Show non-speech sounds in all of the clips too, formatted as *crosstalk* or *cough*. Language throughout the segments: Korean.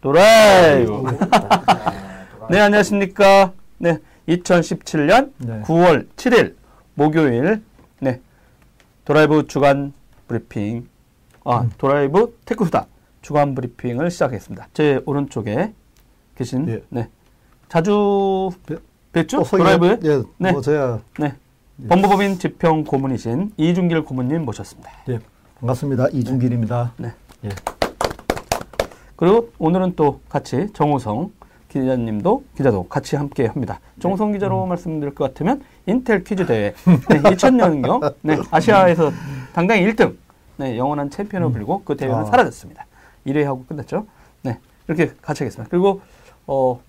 드라이브. *laughs* 네, 안녕하십니까. 네, 2017년 네. 9월 7일 목요일 네 드라이브 주간 브리핑 아 음. 드라이브 테크수다 주간 브리핑을 시작하겠습니다. 제 오른쪽에 계신 예. 네 자주 뵙- 뵀죠? 어, 드라이브에 예, 네. 뭐 저야 네 법무법인 지평 고문이신 이준길 고문님 모셨습니다. 예, 반갑습니다. 이준길입니다. 네. 예. 그리고 오늘은 또 같이 정호성 기자님도 기자도 같이 함께 합니다. 정호성 기자로 말씀드릴 것 같으면 인텔 퀴즈 대회 네, *laughs* 2000년경 네, 아시아에서 당당히 1등 네, 영원한 챔피언을 불리고 그 대회는 아. 사라졌습니다. 1회 하고 끝났죠. 네, 이렇게 같이 하겠습니다. 그리고 어,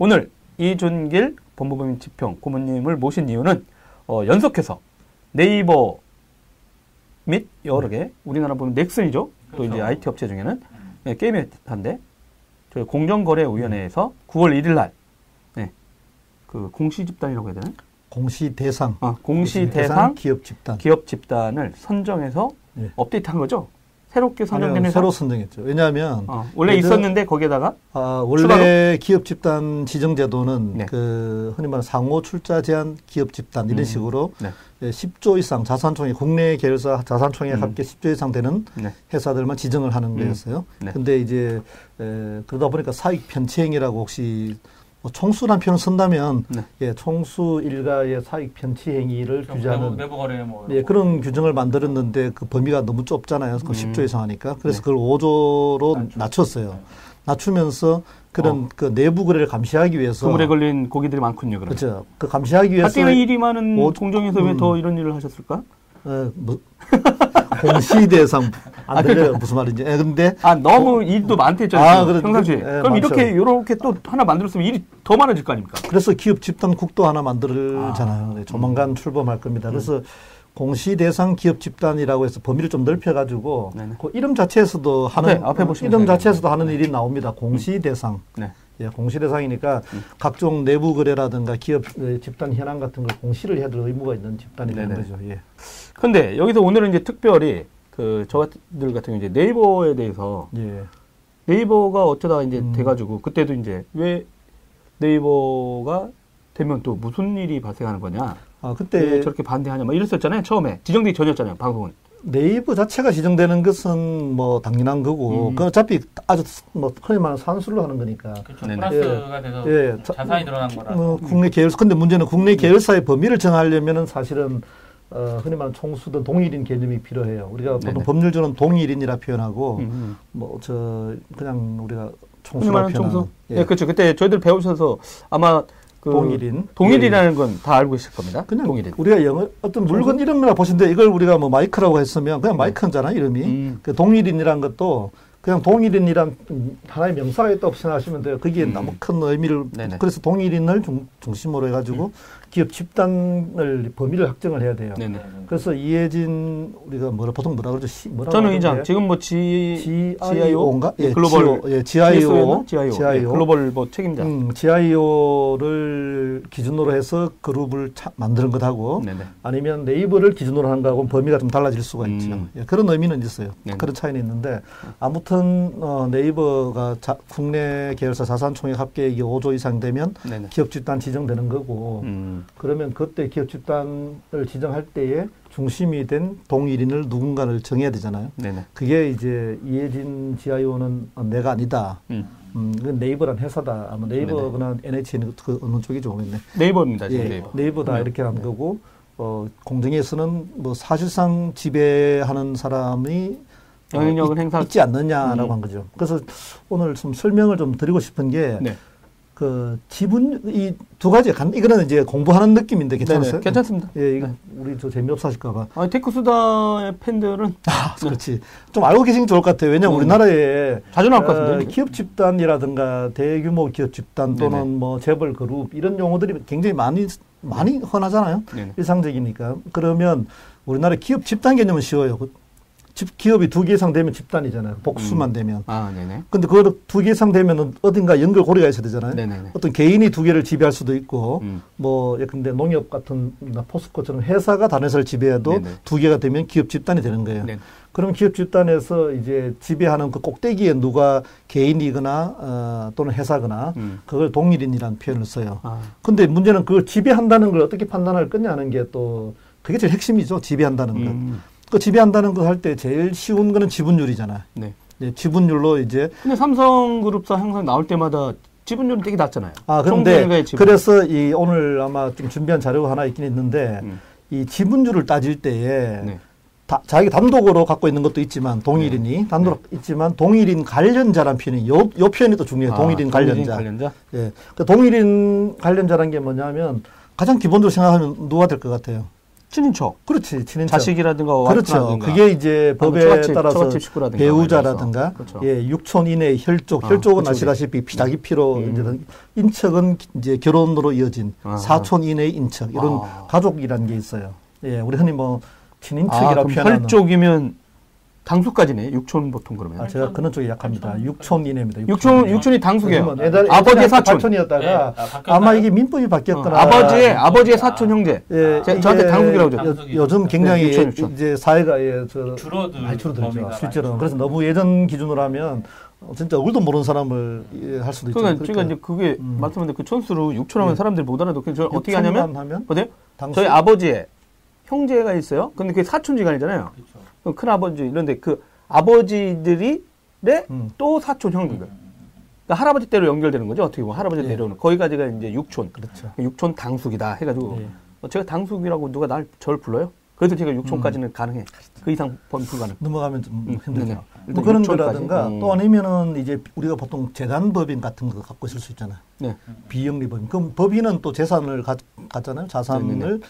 오늘 이준길 법무법인 지평 고문님을 모신 이유는 어, 연속해서 네이버 및 여러 개 우리나라 보면 넥슨이죠. 또 이제 IT 업체 중에는 네, 게임 회사인데 저희 공정거래위원회에서 9월 1일 날 네, 그 공시 집단이라고 해야 되나? 공시 대상. 아, 공시 대상 기업 집단. 기업 집단을 선정해서 예. 업데이트한 거죠. 새롭게 선정된 회사. 새로 선정했죠. 왜냐하면 어, 원래 예전- 있었는데 거기에다가 아, 원래 추가로? 기업 집단 지정 제도는 네. 그 흔히 말하는 상호 출자 제한 기업 집단 이런 음. 식으로 네. 예, 10조 이상 자산총액 국내 계열사 자산총액 음. 합계 10조 이상 되는 네. 회사들만 지정을 하는 음. 거였어요. 네. 근데 이제 에, 그러다 보니까 사익 편취행위라고 혹시 뭐 총수란 표현을 쓴다면 네. 예, 총수 일가의 사익 편취 행위를 내부, 규제하는 내부 거래 뭐 예, 그런 규정을 만들었는데 그 범위가 너무 좁잖아요. 그 음. 10조 이상 하니까. 그래서 네. 그걸 5조로 낮췄- 낮췄어요. 낮추면서 그런 어. 그 내부 거래를 감시하기 위해서 그물에 걸린 고기들이 많군요. 그럼. 그렇죠. 그 감시하기 위해서 하여튼 일이 많은 오- 공정에서 왜 음. 더 이런 일을 하셨을까? 어, 뭐, *laughs* 공시 대상 안 아, 들려요 무슨 말인지. 예, 근데 아 너무 일도 많대죠. 아, 그래, 평상시에. 예, 그럼 많죠. 이렇게 이렇게 또 하나 만들었으면 일이 더 많아질 거 아닙니까? 그래서 기업 집단 국도 하나 만들잖아요. 아. 네, 조만간 출범할 겁니다. 그래서 공시 대상 기업 집단이라고 해서 범위를 좀 넓혀가지고 네네. 그 이름 자체에서도 하는 앞에, 앞에 보시면 이름. 자체에서도 하는 일이 나옵니다. 공시 대상. 네. 예, 공시 대상이니까 음. 각종 내부 거래라든가 기업 에, 집단 현황 같은 걸 공시를 해야 될 의무가 있는 집단이 되는 네네. 거죠. 예. 근데 여기서 오늘은 이제 특별히 그 저들 같은 경우 이제 네이버에 대해서 예. 네이버가 어쩌다 이제 음. 돼가지고 그때도 이제 왜 네이버가 되면 또 무슨 일이 발생하는 거냐? 아왜 그때 저렇게 반대하냐? 막 이랬었잖아요. 처음에 지정되기 전이었잖아요. 방송은. 네이버 자체가 지정되는 것은 뭐 당연한 거고, 음. 그 어차피 아주 뭐 흔히 말하는 산술로 하는 거니까. 그렇죠. 네네. 플러스가 돼서 예, 자- 자산이 드러난 거라. 뭐 국내 계열사 근데 문제는 국내 계열사의 범위를 정하려면은 사실은 어, 흔히 말하는 총수든 동일인 개념이 필요해요. 우리가 보통 네네. 법률적으로는 동일인이라 표현하고 음. 뭐저 그냥 우리가 총수라 표현하는 총수. 예. 예, 그렇죠. 그때 저희들 배우셔서 아마 그 동일인. 동일이라는 건 다 알고 있을 겁니다. 그냥 동일인. 우리가 영어 어떤 물건 이름이나 보신데 이걸 우리가 뭐 마이크라고 했으면 그냥 마이크잖아 이름이. 음. 그 동일인이란 것도 그냥 동일인이란 하나의 명사가 있다고 생각하시면 돼요. 거기에 음. 너무 큰 의미를 네네. 그래서 동일인을 중, 중심으로 해가지고 기업 집단을 범위를 확정을 해야 돼요. 네네. 그래서 이혜진 우리가 뭐라 보통 뭐라 그러죠? 시, 전 하던데? 의장 지금 뭐 G GIO인가? 예, 예, 글로벌 GIO, 예, GIO, GIO, GIO. 예, 글로벌 뭐 책임자. 음, GIO를 기준으로 해서 그룹을 차, 만드는 것하고 네네. 아니면 네이버를 기준으로 하는 거하고 보미가 좀 달라질 수가 음. 있죠. 예, 그런 의미는 있어요. 그런 차이는 있는데 아무튼 어, 네이버가 자, 국내 계열사 자산총액 합계액이 5조 이상 되면 네네. 기업 집단 지정되는 거고 음. 그러면 그때 기업 집단을 지정할 때에 중심이 된 동일인을 누군가를 정해야 되잖아요. 네네. 그게 이제 GIO는 어, 내가 아니다. 음. 음, 네이버란 회사다. 아마 네이버나 NHN 그 어느 쪽인지 모르겠네. 네이버입니다. 예, 네이버. 네이버다 네. 이렇게 한 거고 어, 공정위에서는 뭐 사실상 지배하는 사람이 어, 영향력을 있- 행사- 있지 않느냐라고 음. 한 거죠. 그래서 오늘 좀 설명을 좀 드리고 싶은 게 네. 그 지분 이 두 가지 간 이거는 이제 공부하는 느낌인데 괜찮으세요? 네네. 괜찮습니다. 예, 이거 네. 우리 저 재미없어 하실까봐. 아니 테크 수다의 팬들은 아, 그렇지. 좀 알고 계시면 좋을 것 같아요. 왜냐하면 음. 우리나라에 자주 나올 것 어, 같은데. 기업 집단이라든가 대규모 기업 집단 또는 네네. 뭐 재벌 그룹 이런 용어들이 굉장히 많이 많이 흔하잖아요. 네네. 일상적이니까. 그러면 우리나라 기업 집단 개념은 쉬워요. 그 집, 기업이 두 개 이상 되면 집단이잖아요. 복수만 되면. 아, 네네. 근데 그거 두 개 이상 되면은 어딘가 연결 고리가 있어야 되잖아요. 네네네. 어떤 개인이 두 개를 지배할 수도 있고, 음. 뭐, 예컨대 농협 같은 나 포스코처럼 회사가 다른 회사를 지배해도 네네. 두 개가 되면 기업 집단이 되는 거예요. 네. 그럼 기업 집단에서 이제 지배하는 그 꼭대기에 누가 개인이거나 어, 또는 회사거나 음. 그걸 동일인이라는 표현을 써요. 아, 근데 문제는 그걸 지배한다는 걸 어떻게 판단할 거냐는 게 또 그게 제일 핵심이죠. 지배한다는 것. 음. 그 지배한다는 거 할 때 제일 쉬운 거는 지분율이잖아요. 네. 예, 지분율로 이제 근데 삼성그룹사 항상 나올 때마다 지분율이 되게 낮잖아요. 아 그런데. 그래서 이 오늘 아마 좀 준비한 자료가 하나 있긴 있는데 음. 이 지분율을 따질 때에 네. 다, 자기가 단독으로 갖고 있는 것도 있지만 동일인이 단독 있지만 동일인 관련자란 표현이 요, 요 표현이 또 중요해요. 아, 동일인 관련자. 관련자. 예. 그 동일인 관련자란 게 뭐냐면 가장 기본적으로 생각하면 누가 될 것 같아요. 친인척, 그렇지 친인척. 자식이라든가 그렇죠. 그게 이제 아니면 법에 처갓집, 따라서 처갓집 배우자라든가 그렇죠. 예, 육촌 이내 혈족, 아, 혈족은 그쪽이. 아시다시피 자기 피로 음. 이제 인척은 이제 결혼으로 이어진 아하. 사촌 이내의 인척 이런 아. 가족이라는 게 있어요. 예, 우리 흔히 뭐 아, 친인척이라 그럼 표현하는 혈족이면 당수까지네. 육촌 보통 그러면. 아, 제가 그런 쪽에 약합니다. 육촌 이내입니다. 육촌 육촌이 당수예요. 그러면 예전에 아버지의 사촌. 사촌이었다가 네, 아? 아마 이게 민법이 어, 바뀌었거나 아버지의 아, 아버지의 아, 사촌 형제. 예, 제- 이게 저한테 당숙이라고 그러죠. 요-. 요즘 굉장히 네, 육촌, 육촌. 이제 사회가 예, 저 줄어들 많이 줄어들죠. 실제로 그래서 너무 예전 기준으로 하면 어, 진짜 얼도 모르는 사람을 예, 할 수도 있죠. 그러니까 제가 이제 그게 음. 말씀드린 그 촌수로 육촌하면 예. 사람들이 못 알아듣고 저는 어떻게 하냐면 하면 어때요? 당수? 저희 아버지의 형제가 있어요. 근데 그게 사촌지간이잖아요. 그렇죠. 그럼 큰 아버지 이런데 그 아버지들이 네? 음. 또 사촌 형들. 그러니까 할아버지 때로 연결되는 거죠. 어떻게 보면 할아버지 예. 내려오는 거기까지가 이제 육촌. 그렇죠. 육촌 당숙이다 해가지고 예. 어, 제가 당숙이라고 누가 날 저를 불러요? 그래도 제가 육촌까지는 가능해. 그 이상 범 불가능. 넘어가면 좀 음, 힘들죠. 네네. 뭐 그런 육촌까지. 거라든가 음. 또 아니면은 이제 우리가 보통 재단 법인 같은 거 갖고 있을 수 있잖아요. 네. 비영리 법인. 그럼 법인은 또 재산을 가, 갖잖아요. 자산을 네 네 네.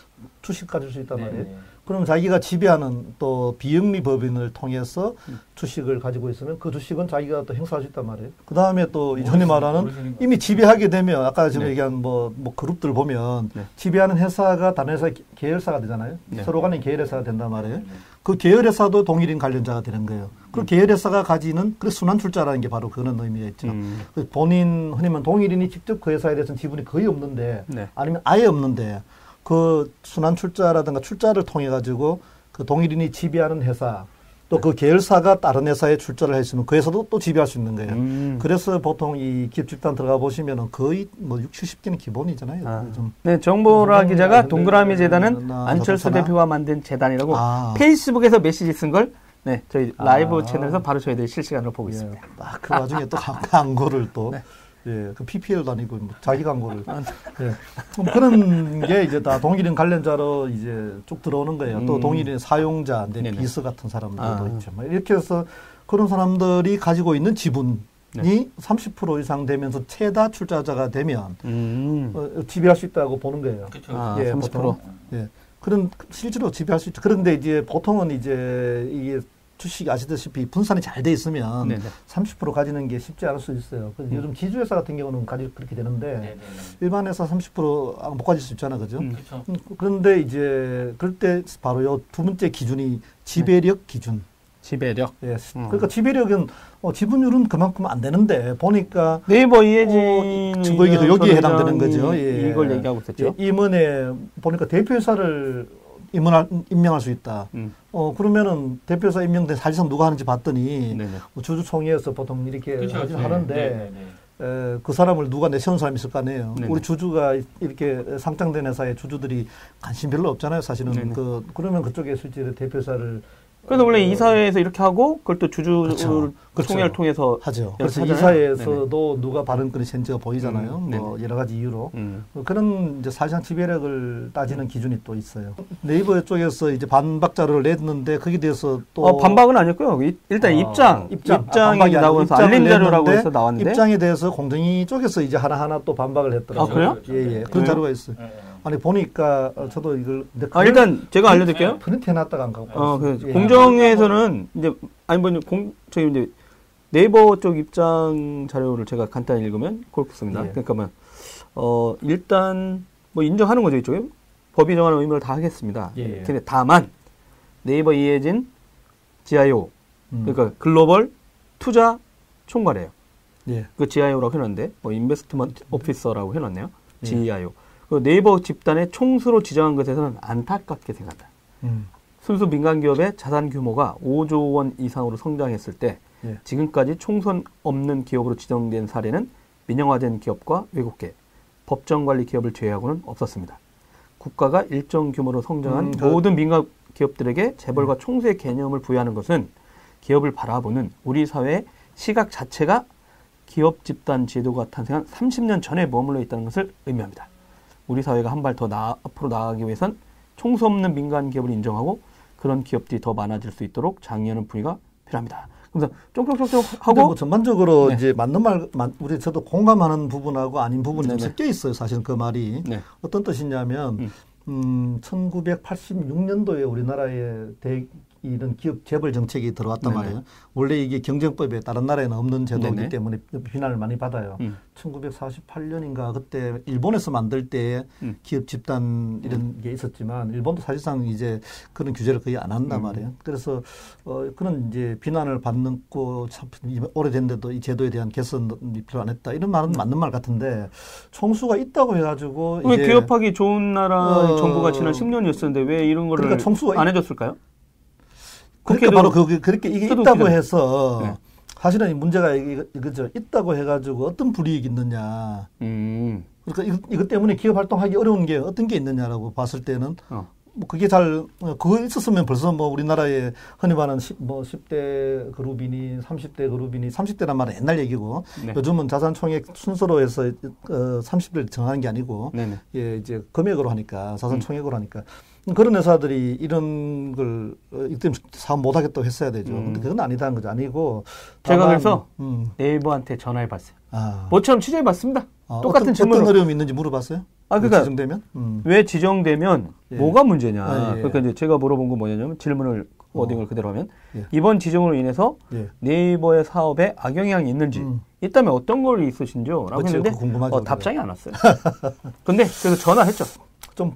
주식 가질 수 있단 네, 말이에요. 네. 그럼 자기가 지배하는 또 비영리 법인을 통해서 음. 주식을 가지고 있으면 그 주식은 자기가 또 행사할 수 있단 말이에요. 그 다음에 또이 모르시는- 흔히 말하는. 이미 지배하게 되면 아까 지금 네. 얘기한 뭐, 뭐 그룹들 보면 네. 지배하는 회사가 다른 회사 계열사가 되잖아요. 네. 서로 간에 계열회사가 된단 말이에요. 네. 그 계열회사도 동일인 관련자가 되는 거예요. 음. 그 계열회사가 가지는 그 순환 출자라는 게 바로 그런 의미가 있죠. 음. 그 본인 흔히 말 동일인이 직접 그 회사에 대해서는 지분이 거의 없는데 네. 아니면 아예 없는데 그 순환 출자라든가 출자를 통해 가지고 그 동일인이 지배하는 회사 또그 계열사가 다른 회사에 출자를 했으면 그 회사도 또 지배할 수 있는 거예요. 음. 그래서 보통 이 기업 집단 들어가 보시면은 거의 뭐 6, 70개는 기본이잖아요. 아. 요즘. 네, 정보라 음, 기자가 음, 동그라미 음, 재단은 음, 음, 안철수. 대표가 만든 재단이라고 아. 페이스북에서 메시지 쓴 걸 네, 저희 라이브 아. 채널에서 바로 저희들이 실시간으로 보고 예. 있습니다. 아, 그 와중에 또 광- 광고를 또 네. 예, 그 PPL도 아니고 뭐 자기 광고를. 예. 그럼 그런 게 이제 다 동일인 관련자로 이제 쭉 들어오는 거예요. 또 음. 동일인 사용자, 내 네네. 비서 같은 사람들도 아. 있죠. 뭐 이렇게 해서 그런 사람들이 가지고 있는 지분이 네. 30% 이상 되면서 최다 출자자가 되면 음. 어, 지배할 수 있다고 보는 거예요. 그렇죠. 아, 예, 30%. 보통. 예. 그런 실제로 지배할 수 있죠. 그런데 이제 보통은 이제 이게 주식이 아시다시피 분산이 잘 돼 있으면 네네. 30% 가지는 게 쉽지 않을 수 있어요. 음. 요즘 지주회사 같은 경우는 가지 그렇게 되는데 네, 네, 네. 일반 회사 30%못 가질 수 있잖아, 그죠? 음. 음, 그런데 이제 그럴 때 바로 요 두 번째 기준이 지배력 기준. 지배력. 예. 음. 그러니까 지배력은 어, 지분율은 그만큼 안 되는데 보니까 네이버 이해진 어, 증거 여기에 해당되는 거죠. 예. 이걸 얘기하고 있었죠. 예, 임원에 보니까 대표이사를 임원할, 임명할 수 있다. 음. 어 그러면은 대표이사 임명된 사실상 누가 하는지 봤더니 네네. 뭐 주주총회에서 보통 이렇게 그렇죠. 하긴 네, 하는데 네, 네, 네. 에, 그 사람을 누가 내세운 사람이 있을 거 아니에요. 네네. 우리 주주가 이렇게 상장된 회사의 주주들이 관심 별로 없잖아요. 사실은 네네. 그 그러면 그쪽에 실제로 대표이사를 그래서 원래 이사회에서 이렇게 하고 그걸 또 주주 그렇죠. 그렇죠. 통해서 하죠. 그래서 하잖아요. 이사회에서도 누가 발언권이 센지가 보이잖아요. 음, 뭐 여러 가지 이유로. 음. 어, 그런 이제 사실상 지배력을 따지는 기준이 또 있어요. 네이버 쪽에서 이제 반박 자료를 냈는데 거기에 대해서 또 어, 반박은 아니었고요. 이- 일단 어, 입장, 입장, 입장, 이 반박이 아니고 나오면서 입장을 알림 자료라고 해서 나왔는데 입장에 대해서 공정위 쪽에서 이제 하나 하나 또 반박을 했더라고요. 아, 그래요? 예, 예. 그런 그래요? 자료가 있어요. 네, 네. 아니 보니까 어, 저도 이걸 아, 일단 제가 알려드릴게요. 프린트 해놨다가 안 갖고 어, 왔어요. 그 예. 공정에서는 이제 아니 뭐 공 저희 이제 네이버 쪽 입장 자료를 제가 간단히 읽으면 그렇습니다. 예. 그러니까 뭐, 어 일단 뭐 인정하는 거죠 이쪽에 법이 정하는 의무를 다 하겠습니다. 예, 예. 근데 다만 네이버 이해진 GIO 음. 그러니까 글로벌 투자 총괄이에요. 예. 그 GIO라고 해놨는데 뭐 인베스트먼트 오피서라고 해놨네요. 예. GIO. 그 네이버 집단의 총수로 지정한 것에서는 안타깝게 생각한다. 음. 순수 민간 기업의 자산 규모가 5조 원 이상으로 성장했을 때 예. 지금까지 총선 없는 기업으로 지정된 사례는 민영화된 기업과 외국계, 법정 관리 기업을 제외하고는 없었습니다. 국가가 일정 규모로 성장한 음, 그- 모든 민간 기업들에게 재벌과 총수의 개념을 부여하는 것은 기업을 바라보는 우리 사회의 시각 자체가 기업 집단 제도가 탄생한 30년 전에 머물러 있다는 것을 의미합니다. 우리 사회가 한 발더 앞으로 나아가기 위해선 총수 없는 민간 기업을 인정하고 그런 기업들이 더 많아질 수 있도록 장려하는 분위기가 필요합니다. 그래서 쫑쫑쫑쫑 하고 뭐 전반적으로 네. 이제 맞는 말, 맞- 우리 저도 공감하는 부분하고 아닌 부분이 좀 네네. 섞여 있어요. 사실은 그 말이 네. 어떤 뜻이냐면 음. 음, 1986년도에 우리나라에 대, 이런 기업 재벌 정책이 들어왔단 네네. 말이에요. 원래 이게 경쟁법에 다른 나라에는 없는 제도이기 네네. 때문에 비난을 많이 받아요. 음. 1948년인가 그때 일본에서 만들 때 음. 기업 집단 이런 게 있었지만 일본도 사실상 이제 그런 규제를 거의 안 한단 음. 말이에요. 그래서 어 그런 이제 비난을 받는 거참 오래됐는데도 이 제도에 대한 개선이 필요 안 했다 이런 말은 맞는 말 같은데 총수가 있다고 해가지고 왜 기업하기 좋은 나라 어, 정부가 지난 10년이었었는데 왜 이런 거를 그러니까 총수가 안 해줬을까요? 그러니까 국회도- 바로 그 그렇게 이게 있다고. 해서 네. 사실은 이 문제가 이거 이거죠. 있다고 해가지고 어떤 불이익이 있느냐. 음, 그러니까 이것, 이것 때문에 기업 활동하기 어려운 게 어떤 게 있느냐라고 봤을 때는 어. 뭐 그게 잘 어, 그거 있었으면 벌써 뭐 우리나라에 흔히 말하는 10, 뭐 10대 그룹이니 30대 그룹이니 30대란 말은 옛날 얘기고 네. 요즘은 자산 총액 순서로 해서 어, 30대를 정하는 게 아니고 네 네. 예 이제 금액으로 하니까 자산 음. 총액으로 하니까 그런 회사들이 이런 걸 어, 이때 사업 못 하겠다고 했어야 되죠. 음. 근데 그건 아니다는 거죠. 아니고 제가 그래서 음, 네이버한테 전화해 봤어요. 아, 모처럼 취재해 봤습니다. 아, 똑같은 어떤, 질문을 어떤 어려움이 있는지 물어봤어요? 아, 그러니까 지정되면 음. 왜 지정되면 예. 뭐가 문제냐. 아, 예. 그러니까 이제 제가 물어본 건 뭐냐면 질문을 어. 워딩을 그대로 하면 예. 이번 지정으로 인해서 예. 네이버의 사업에 악영향이 있는지 음. 있다면 어떤 걸 있으신지요? 라고 했는데 어. 답장이 안 왔어요. 근데 그래서 전화했죠. 좀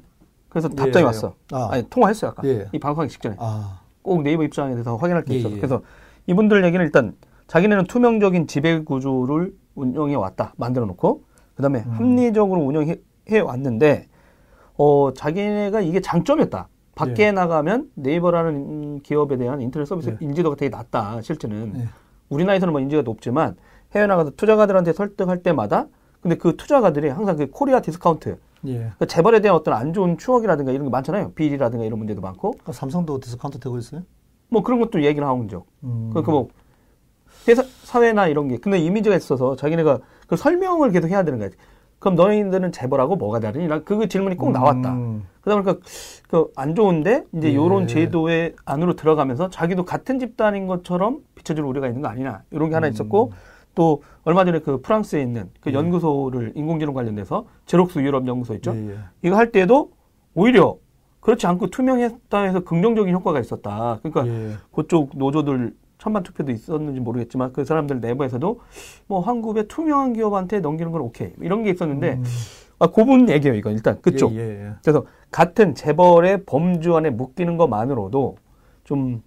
그래서 예. 답장이 왔어. 아. 아니 통화했어요 아까 예. 이 방송하기 직전에 아, 꼭 네이버 입장에 대해서 확인할 게 예, 있어서 예. 그래서 이분들 얘기는 일단 자기네는 투명적인 지배 구조를 운영해 왔다 만들어 놓고 그다음에 음. 합리적으로 운영해 해 왔는데 어 자기네가 이게 장점이었다. 밖에 예. 나가면 네이버라는 음, 기업에 대한 인터넷 서비스 예. 인지도가 되게 낮다. 실제는 예. 우리나라에서는 뭐 인지가 높지만 해외 나가서 투자가들한테 설득할 때마다 근데 그 투자가들이 항상 그 Korea discount 예. 그러니까 재벌에 대한 어떤 안 좋은 추억이라든가 이런 게 많잖아요. 비리라든가 이런 문제도 많고 그 삼성도 discount 되고 있어요? 뭐 그런 것도 얘기를 하고 있죠. 음. 그러니까 뭐 회사 사회나 이런 게 근데 이미지가 있어서 자기네가 그 설명을 계속 해야 되는 거야. 그럼 너희들은 재벌하고 뭐가 다르니? 나그 질문이 꼭 나왔다. 음. 그러다 보니까 그 안 좋은데 이제 예. 요런 제도의 안으로 들어가면서 자기도 같은 집단인 것처럼 비춰줄 우려가 있는 거 아니냐 이런 게 하나 있었고 또 얼마 전에 그 프랑스에 있는 그 예. 연구소를 인공지능 관련돼서 제록스 유럽 연구소 있죠. 예, 예. 이거 할 때도 오히려 그렇지 않고 투명했다 해서 긍정적인 효과가 있었다. 그러니까 예. 그쪽 노조들 천만 투표도 있었는지 모르겠지만 그 사람들 내부에서도 뭐 한국의 투명한 기업한테 넘기는 건 오케이 이런 게 있었는데 음. 아 고분 얘기예요 이건 일단 그쪽 예, 예, 예. 그래서 같은 재벌의 범주 안에 묶이는 것만으로도 좀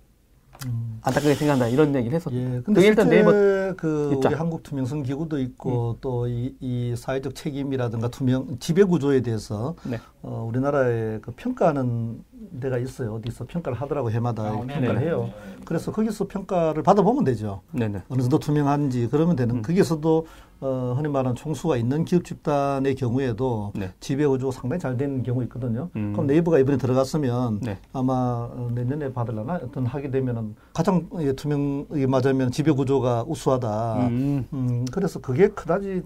음. 안타깝게 생각한다 이런 얘기를 했었죠. 예, 근데 일단 네이버 그 입장. 우리 한국 투명성 기구도 있고 또이 이 사회적 책임이라든가 투명 지배 구조에 대해서 네. 어, 우리나라에 그 평가하는 데가 있어요. 어디서 평가를 하더라고 해마다 아, 평가를 네네. 해요. 그래서 거기서 평가를 받아보면 되죠. 네네. 어느 정도 투명한지 그러면 되는 음. 거기서도 어, 흔히 말하는 총수가 있는 기업 집단의 경우에도 네. 지배 구조가 상당히 잘 되는 경우 있거든요. 음. 그럼 네이버가 이번에 들어갔으면 네. 아마 어, 내년에 받으려나 어떤 하게 되면은 가장 예, 투명이 맞으면 지배 구조가 우수하다. 음. 음, 그래서 그게 그다지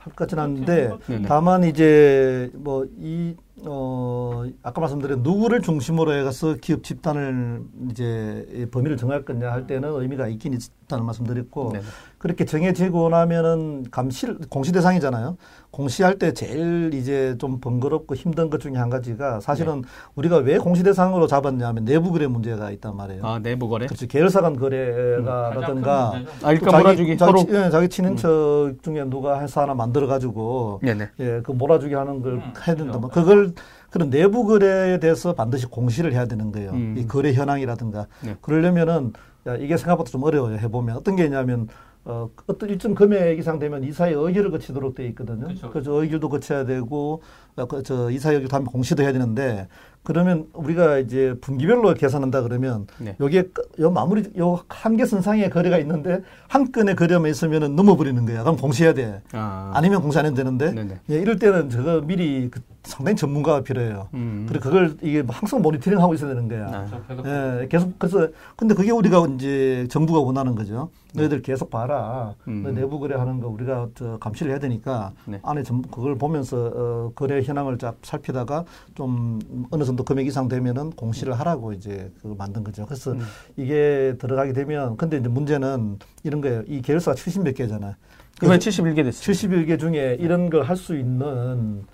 할 것 같지는 않은데 네네. 다만 이제 뭐이 어, 아까 말씀드린 누구를 중심으로 해가서 기업 집단을 이제 이 범위를 정할 거냐 할 때는 의미가 있긴 있다는 말씀 드렸고 네네. 그렇게 정해지고 나면은 감시 공시 대상이잖아요. 공시할 때 제일 이제 좀 번거롭고 힘든 것 중에 한 가지가 사실은 우리가 왜 공시 대상으로 잡았냐면 내부 거래 문제가 있단 말이에요. 아 내부 거래. 그렇지 계열사 간 거래가라든가 큰 문제죠. 아 일단 몰아주기 자기, 서로. 음. 치- 예, 자기 친인척 중에 누가 회사 하나 만들어 가지고 네네. 예, 그 몰아주기 하는 걸 음, 해야 된다. 그렇죠. 뭐 그걸 그런 내부 거래에 대해서 반드시 공시를 해야 되는 거예요. 음. 이 거래 현황이라든가 네. 그러려면은 야, 이게 생각보다 좀 어려워요. 해보면 어떤 게 있냐면 어, 어떤 일정 금액 이상 되면 이사의 의결을 거치도록 돼 있거든요. 그쵸. 그래서 의결도 거쳐야 되고 어, 그, 저 이사 의결 다음에 공시도 해야 되는데 그러면 우리가 이제 분기별로 계산한다 그러면 네. 요게 끄- 요 마무리 요 한 개 선상의 거래가 있는데 한 건의 거래만 있으면은 넘어버리는 거야. 그럼 공시해야 돼. 아. 아니면 공시 안 해도 되는데 네네. 예, 이럴 때는 저거 미리 그 상당히 전문가가 필요해요. 음. 그리고 그걸 이게 항상 모니터링 하고 있어야 되는 거야. 아. 예, 계속 그래서 근데 그게 우리가 이제 정부가 원하는 거죠. 너희들 계속 봐라. 음. 너 내부 거래하는 거 우리가 저 감시를 해야 되니까 네. 안에 전 그걸 보면서 어, 거래 현황을 쫙 살피다가 좀 어느 정도 금액 이상 되면은 공시를 하라고 이제 그걸 만든 거죠. 그래서 음. 이게 들어가게 되면 근데 이제 문제는 이런 거예요. 이 계열사가 70몇 개잖아요. 이번에 71개 됐어요. 71개 중에 이런 걸 할 수 있는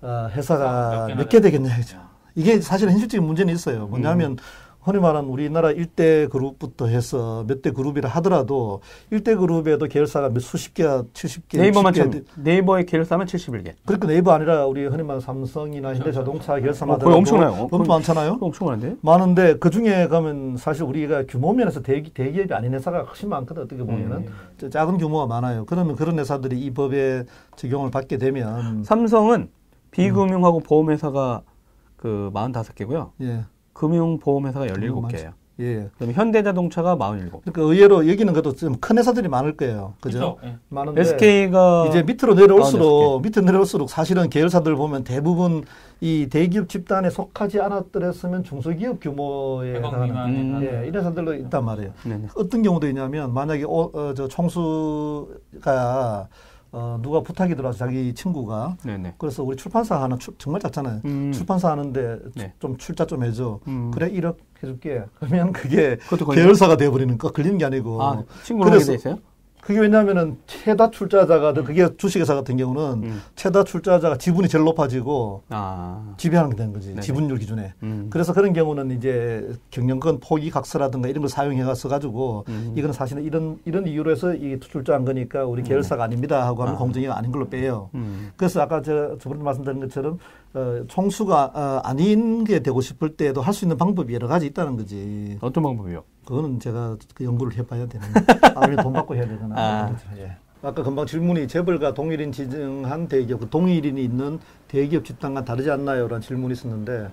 어, 회사가 몇 개 되겠냐 이죠. 이게 사실은 현실적인 문제는 있어요. 뭐냐면 흔히 말하는 우리나라 일대 그룹부터 해서 몇 대 그룹이라 하더라도 일대 그룹에도 계열사가 몇 수십 개야, 70개, 네이버만 60개 참 네이버의 계열사면 71개. 그러니까 네이버 아니라 우리 흔히 말하는 삼성이나 현대자동차 계열사마다 어, 엄청나요. 엄청 많잖아요. 엄청 많은데? 많은데 그 중에 가면 사실 우리가 규모 면에서 대기, 대기업이 아닌 회사가 훨씬 많거든 어떻게 보면은 음. 저 작은 규모가 많아요. 그러면 그런 회사들이 이 법에 적용을 받게 되면 삼성은 비금융하고 보험회사가 그 45개고요. 예, 금융보험회사가 음, 17개예요. 예. 그다음에 현대자동차가 47. 그러니까 의외로 여기는 그래도 좀 큰 회사들이 많을 거예요. 그죠? 그죠? 예. 많은데 SK가 이제 밑으로 내려올수록 밑으로 내려올수록 사실은 계열사들 보면 대부분 이 대기업 집단에 속하지 않았더랬으면 중소기업 규모에 100억 해당하는 음. 한- 예, 이런 회사들도 있단 말이에요. 네네. 어떤 경우도 있냐면 만약에 어, 어, 저 총수가 어, 누가 부탁이 들어와서 자기 친구가 네네. 그래서 우리 출판사 하나 출- 정말 작잖아요. 음. 출판사 하는데 네. 좀 출자 좀 해줘. 음. 그래 1억 해줄게. 그러면 그게? 계열사가 돼버리는 거 걸리는 게 아니고. 아, 친구로 그래서 돼 있어요? 그게 왜냐하면은 최다 출자자가 그게 주식회사 같은 경우는 음. 최다 출자자가 지분이 제일 높아지고 아. 지배하는 게 되는 거지 네네. 지분율 기준에. 음. 그래서 그런 경우는 이제 경영권 포기 각서라든가 이런 걸 사용해서 가지고 음. 이거는 사실은 이런 이런 이유로 해서 이 출자한 거니까 우리 계열사가 아닙니다 하고 하면 아. 공정이 아닌 걸로 빼요. 음. 그래서 아까 저 저번에 말씀드린 것처럼 어, 총수가 어, 아닌 게 되고 싶을 때도 할 수 있는 방법이 여러 가지 있다는 거지. 어떤 방법이요? 그거는 제가 그 연구를 해봐야 되는. 아니면 *laughs* 돈 받고 해야 되거나. 아. 예. 아까 금방 질문이 재벌과 동일인 지정한 대기업, 그 동일인이 있는 대기업 집단과 다르지 않나요? 라는 질문이 있었는데,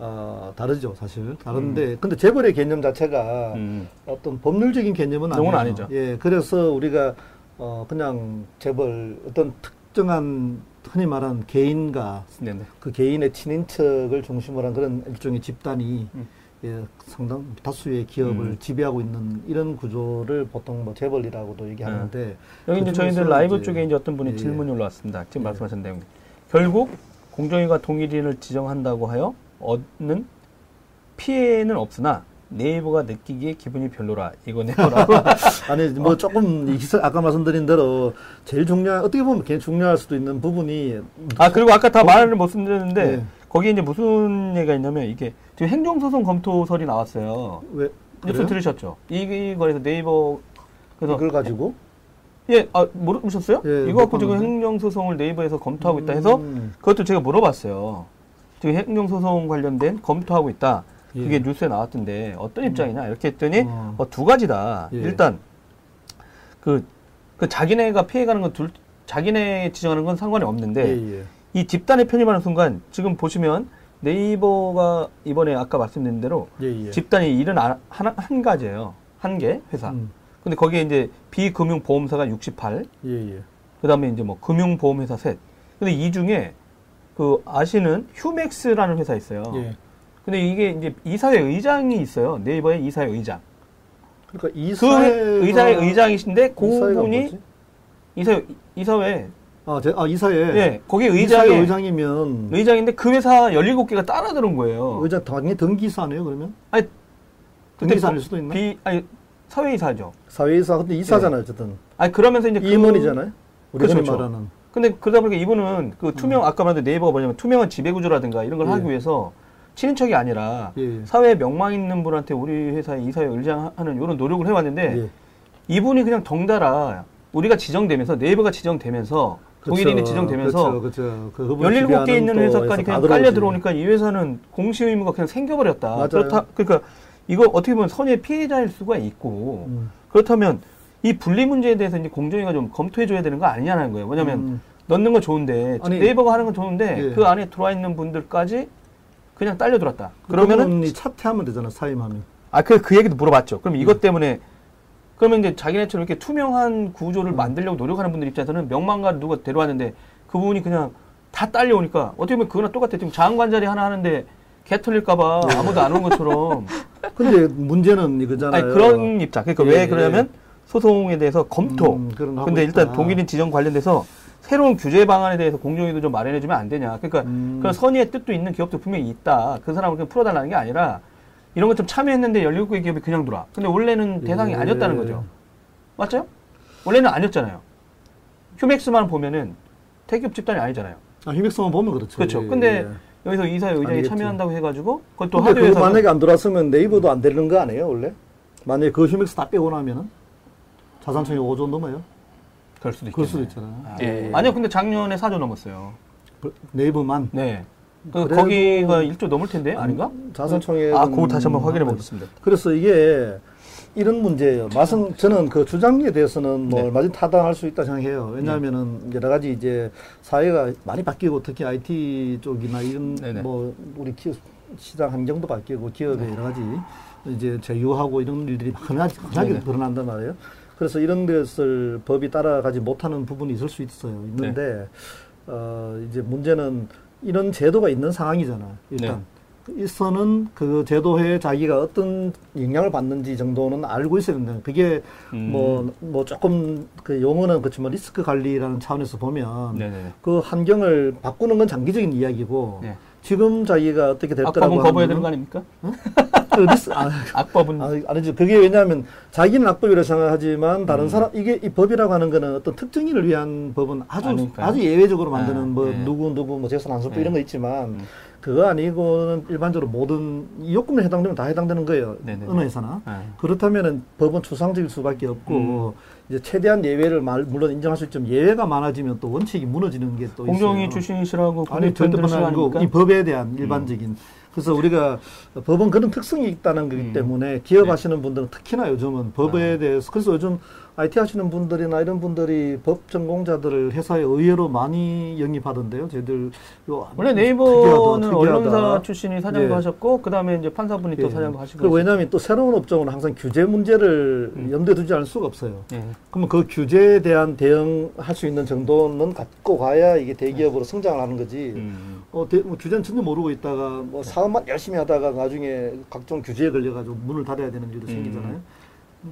어, 다르죠, 사실. 다른데, 근데 재벌의 개념 자체가 음. 어떤 법률적인 개념은 아니죠. 아니죠. 예, 그래서 우리가 어, 그냥 재벌 어떤 특정한 흔히 말하는 개인과 네네. 그 개인의 친인척을 중심으로 한 그런 일종의 집단이 음. 예, 상당 다수의 기업을 음. 지배하고 있는 이런 구조를 보통 뭐 재벌이라고도 얘기하는데 여기 이제 그중에서 저희들 라이브 이제- 쪽에 이제 어떤 분이 예, 질문이 올라왔습니다. 지금 예. 말씀하신 내용. 결국 공정위가 동일인을 지정한다고 하여 얻는 피해는 없으나 네이버가 느끼기에 기분이 별로라. 이거네요라고. *laughs* 아니 뭐 조금 이 기사 아까 말씀드린 대로 제일 중요한 어떻게 보면 굉장히 중요할 수도 있는 부분이 아 그리고 아까 다 말을 못 드렸는데 네. 거기에 이제 무슨 얘기가 있냐면 이게 지금 행정소송 검토설이 나왔어요. 왜 뉴스 그래요? 들으셨죠? 이거에서 네이버 그래서 이걸 가지고 예, 아 모르셨어요? 예, 이거 갖고 못 지금. 행정소송을 네이버에서 검토하고 있다 해서 음, 그것도 제가 물어봤어요. 지금 행정소송 관련된 검토하고 있다. 그게 예. 뉴스에 나왔던데 어떤 입장이냐 이렇게 했더니 어. 어, 두 가지다. 예. 일단 그, 그 자기네가 피해가는 건 둘, 자기네 지정하는 건 상관이 없는데 예, 예. 이 집단에 편입하는 순간 지금 보시면 네이버가 이번에 아까 말씀드린 대로 예, 예. 집단이 일은 안- 하나, 한 가지예요. 한 개 회사. 음, 근데 거기에 이제 비금융보험사가 68, 예, 예. 그 다음에 이제 뭐 금융보험회사 셋. 근데 이 중에 그 아시는 휴맥스라는 회사 있어요. 예. 근데 이게 이제 이사회 의장이 있어요. 네이버의 이사회 의장. 그러니까 그 이사회가 의사회 의장이신데 그분이? 이사회 이사회 아, 제, 아 이사회. 예 거기 의장이 의장이면 의장인데 그 회사 17개가 따라 들은 거예요. 의장 당연히 등기사네요. 그러면 아니 등기사일 그- 수도 있나? 비 아니 사회이사죠. 사회이사 근데 이사잖아요. 어쨌든 아니 그러면서 이제 그- 임원이잖아요. 우리 그렇죠. 말하는. 근데 그러다 보니까 이분은 그 투명 아까 말한 네이버가 뭐냐면 투명한 지배구조라든가 이런 걸 예. 하기 위해서 친인척이 아니라 예. 사회에 명망 있는 분한테 우리 회사에 이사회 의장하는 이런 노력을 해왔는데 예. 이분이 그냥 덩달아 우리가 지정되면서 네이버가 지정되면서 동일인이 지정되면서 그렇죠, 그렇죠. 그 17개 있는 회사까지 그냥 깔려 들어오니까 이 회사는 공시 의무가 그냥 생겨버렸다. 맞아요. 그렇다. 그러니까 이거 어떻게 보면 선의의 피해자일 수가 있고 음. 그렇다면 이 분리 문제에 대해서 이제 공정위가 좀 검토해줘야 되는 거 아니냐는 거예요. 왜냐하면 음. 넣는 건 좋은데 아니, 네이버가 하는 건 좋은데 예. 그 안에 들어와 있는 분들까지 그냥 딸려 들었다. 그러면은 이 차퇴하면 되잖아 사임하면. 아그그 얘기도 물어봤죠. 그럼 음. 이것 때문에 그러면 이제 자기네처럼 이렇게 투명한 구조를 음. 만들려고 노력하는 분들 입장에서는 명망가를 누가 데려왔는데 그 부분이 그냥 다 딸려오니까 어떻게 보면 그거랑 똑같아. 지금 자원관자리 하나 하는데 개 털릴까봐 네. 아무도 안 온 것처럼. *laughs* 근데 문제는 이거잖아요. 아니 그런 입장. 그러니까 예, 왜 예. 그러냐면 소송에 대해서 검토. 음, 근데 일단 있다. 동일인 지정 관련돼서 새로운 규제 방안에 대해서 공정위도 좀 마련해주면 안 되냐. 그러니까 음. 그런 선의의 뜻도 있는 기업도 분명히 있다. 그 사람을 그냥 풀어달라는 게 아니라 이런 것 좀 참여했는데 17개의 기업이 그냥 돌아. 근데 원래는 대상이 예. 아니었다는 거죠. 맞죠? 원래는 아니었잖아요. 휴맥스만 보면은 대기업 집단이 아니잖아요. 아, 휴맥스만 보면 그렇죠. 그렇죠. 예, 근데 예. 여기서 이사회 의장이 아니겠지. 참여한다고 해가지고 그것도 그거 하드웨어에서 만약에 안 들어왔으면 네이버도 안 되는 거 아니에요 원래? 만약에 그 휴맥스 다 빼고 나면은 자산총액 5조 넘어요? 그럴 수도 그럴 있겠네. 수도 있잖아요. 아, 예. 아니요, 근데 작년에 4조 넘었어요. 그 네이버만 네. 그 거기가 1조 넘을 텐데 아닌가? 자산총액 아, 그거 다시 한번 확인해 보겠습니다. 그래서 이게 이런 문제예요. 말씀 저는 그 주장에 대해서는 뭐 네. 얼마든지 타당할 수 있다 생각해요. 왜냐하면은 여러 가지 이제 사회가 많이 바뀌고 특히 IT 쪽이나 이런 네네. 뭐 우리 기 시장 환경도 바뀌고 기업의 여러 가지 이제 제휴하고 이런 일들이 흔하게, 흔하게. 드러난단 말이에요. 그래서 이런 것을 법이 따라가지 못하는 부분이 있을 수 있어요. 있는데 네. 어 이제 문제는 이런 제도가 있는 상황이잖아. 일단 있어는 그 제도에 자기가 어떤 영향을 받는지 정도는 알고 있어야 된다. 그게 음. 뭐, 뭐 조금 그 용어는 그렇지만 리스크 관리라는 차원에서 보면 네네. 그 환경을 바꾸는 건 장기적인 이야기고 네. 지금 자기가 어떻게 악법은 거부해야 하는 되는 거 아닙니까? *laughs* 그 리스, 아, 악법은 아, 아니죠. 그게 왜냐하면 자기는 악법이라고 생각하지만 다른 음. 사람 이게 이 법이라고 하는 거는 어떤 특정인을 위한 법은 아주 아니까요. 아주 예외적으로 만드는 아, 뭐 네. 누구 누구 뭐 재산 안소법 네. 이런 거 있지만 음. 그거 아니고는 일반적으로 모든 이 요건에 해당되면 다 해당되는 거예요. 네네네. 어느 회사나. 아. 그렇다면은 법은 추상적일 수밖에 없고 음. 이제 최대한 예외를 말, 물론 인정할 수 있지만 예외가 많아지면 또 원칙이 무너지는 게 또 있어요. 공정위 출신이시라고 아니 절대 아니고 이 법에 대한 일반적인 그래서 우리가 법은 그런 특성이 있다는 거기 음. 때문에 기업 네. 하시는 분들은 특히나 요즘은 법에 아. 대해서 그래서 요즘 IT 하시는 분들이나 이런 분들이 법 전공자들을 회사에 의외로 많이 영입하던데요. 저희들 요 원래 특이하다, 네이버는 특이하다. 언론사 출신이 사장도 예. 하셨고 그 다음에 이제 판사분이 또 예. 사장도 하시고 그리고 왜냐하면 또 새로운 업종은 항상 규제 문제를 음. 염두에 두지 않을 수가 없어요. 예. 그러면 그 규제에 대한 대응할 수 있는 정도는 갖고 가야 이게 대기업으로 성장을 하는 거지. 음. 어, 대, 뭐 규제는 전혀 모르고 있다가 뭐 사업만 열심히 하다가 나중에 각종 규제에 걸려가지고 문을 닫아야 되는 일도 음. 생기잖아요.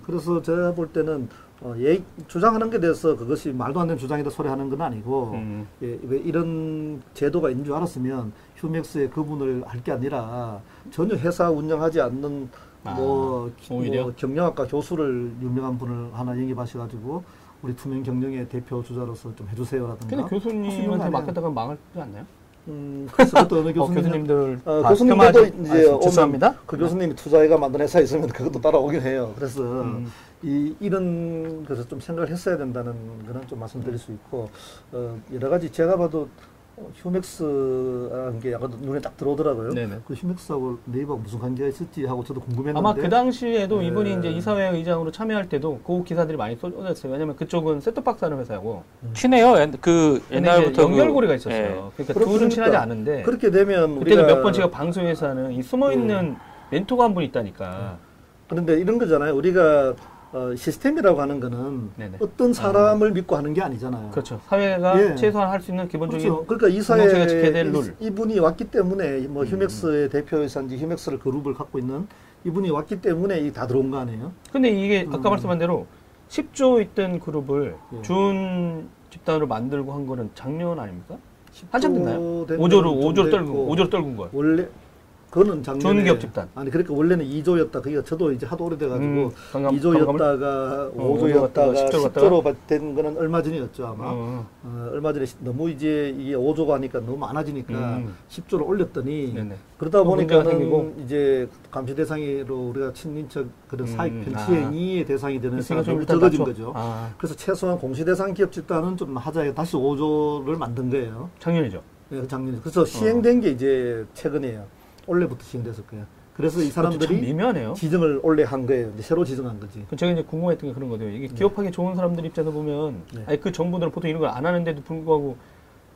그래서 제가 볼 때는 어, 예, 주장하는 게 대해서 그것이 말도 안 되는 주장이다 소리 하는 건 아니고 음. 예, 왜 이런 제도가 있는 줄 알았으면 휴맥스에 그분을 할 게 아니라 전혀 회사 운영하지 않는 뭐, 아, 기- 오히려? 뭐 경영학과 교수를 유명한 분을 하나 영입하셔가지고 우리 투명 경영의 대표 주자로서 좀 해주세요라든가. 근데 거 교수님한테. 맡겼다가 망하지 않나요? 음, 그래서 그것도 *laughs* 어느 어, 교수님 교수님 들 어, 다 교수님들도 이제 아. 오면 그 교수님이 투자회가 만든 회사 있으면 그것도 따라오긴 해요. 그래서 음. 이 이런 것을 좀 생각을 했어야 된다는 거는 좀 말씀드릴 수 있고 어, 여러 가지 제가 봐도 어, 휴맥스라는 게 약간 눈에 딱 들어오더라고요. 네네. 그 휴맥스하고 네이버가 무슨 관계가 있을지 하고 저도 궁금했는데 아마 그 당시에도 네. 이분이 이제 이사회 의장으로 참여할 때도 그 기사들이 많이 쏟아졌어요. 왜냐면 그쪽은 셋톱박스 하는 회사고 친해요. 옛- 그 옛날부터 이제 연결고리가 그, 있었어요. 예. 그러니까 그렇- 둘은 친하지 않은데 그렇게 되면 우리가 몇번 제가 방송에서는 이 숨어 있는 멘토가 한 분 있다니까. 그런데 이런 거잖아요. 우리가 어, 시스템이라고 하는 거는 네네. 어떤 사람을 믿고 하는 게 아니잖아요. 그렇죠. 사회가 예. 최소한 할 수 있는 기본적인 그렇죠. 그러니까 이 공동체가 지켜야 될 이- 룰. 이 분이 왔기 때문에 뭐 음. 휴맥스의 대표이사인지 휴맥스를 그룹을 갖고 있는 이분이 왔기 때문에 이 다 들어온 거 아니에요? 근데 이게 아까 음. 말씀한 대로 10조 있던 그룹을 예. 준 집단으로 만들고 한 거는 작년 아닙니까? 한참 됐나요? 10조 된 5조로 거는 좀 5조를 됐고 떨고 5조를 떨군 거예요. 원래 그거는 작년에 기업 집단. 아니 그러니까 원래는 2조였다. 그게 저도 이제 하도 오래돼가지고 음, 감감- 2조였다가 어, 5조였다가 10조 10조로 된 거는 얼마 전이었죠 아마. 어, 어, 얼마 전에 시- 너무 이제 이게 5조가 하니까 너무 많아지니까 음. 10조를 올렸더니 네네. 그러다 보니까는. 이제 감시 대상으로 우리가 친인척 그런 음, 사익 아. 편취행위의 대상이 되는 있으니까 좀 사람이 적어진 낮춰. 거죠. 아, 그래서 최소한 공시 대상 기업 집단은 좀 하자에 다시 5조를 만든 거예요. 작년이죠. 네, 작년에. 그래서 시행된 게 이제 최근이에요. 올해부터 시행됐을 거예요. 그래서 이참 사람들이 미묘하네요. 지정을 올해 한 거예요. 이제 새로 지정한 거지. 그 제가 이제 궁금했던 게 그런 거예요. 이게 기업하기 좋은 사람들 입장에서 보면, 네. 아니 그 정부들은 보통 이런 걸 안 하는데도 불구하고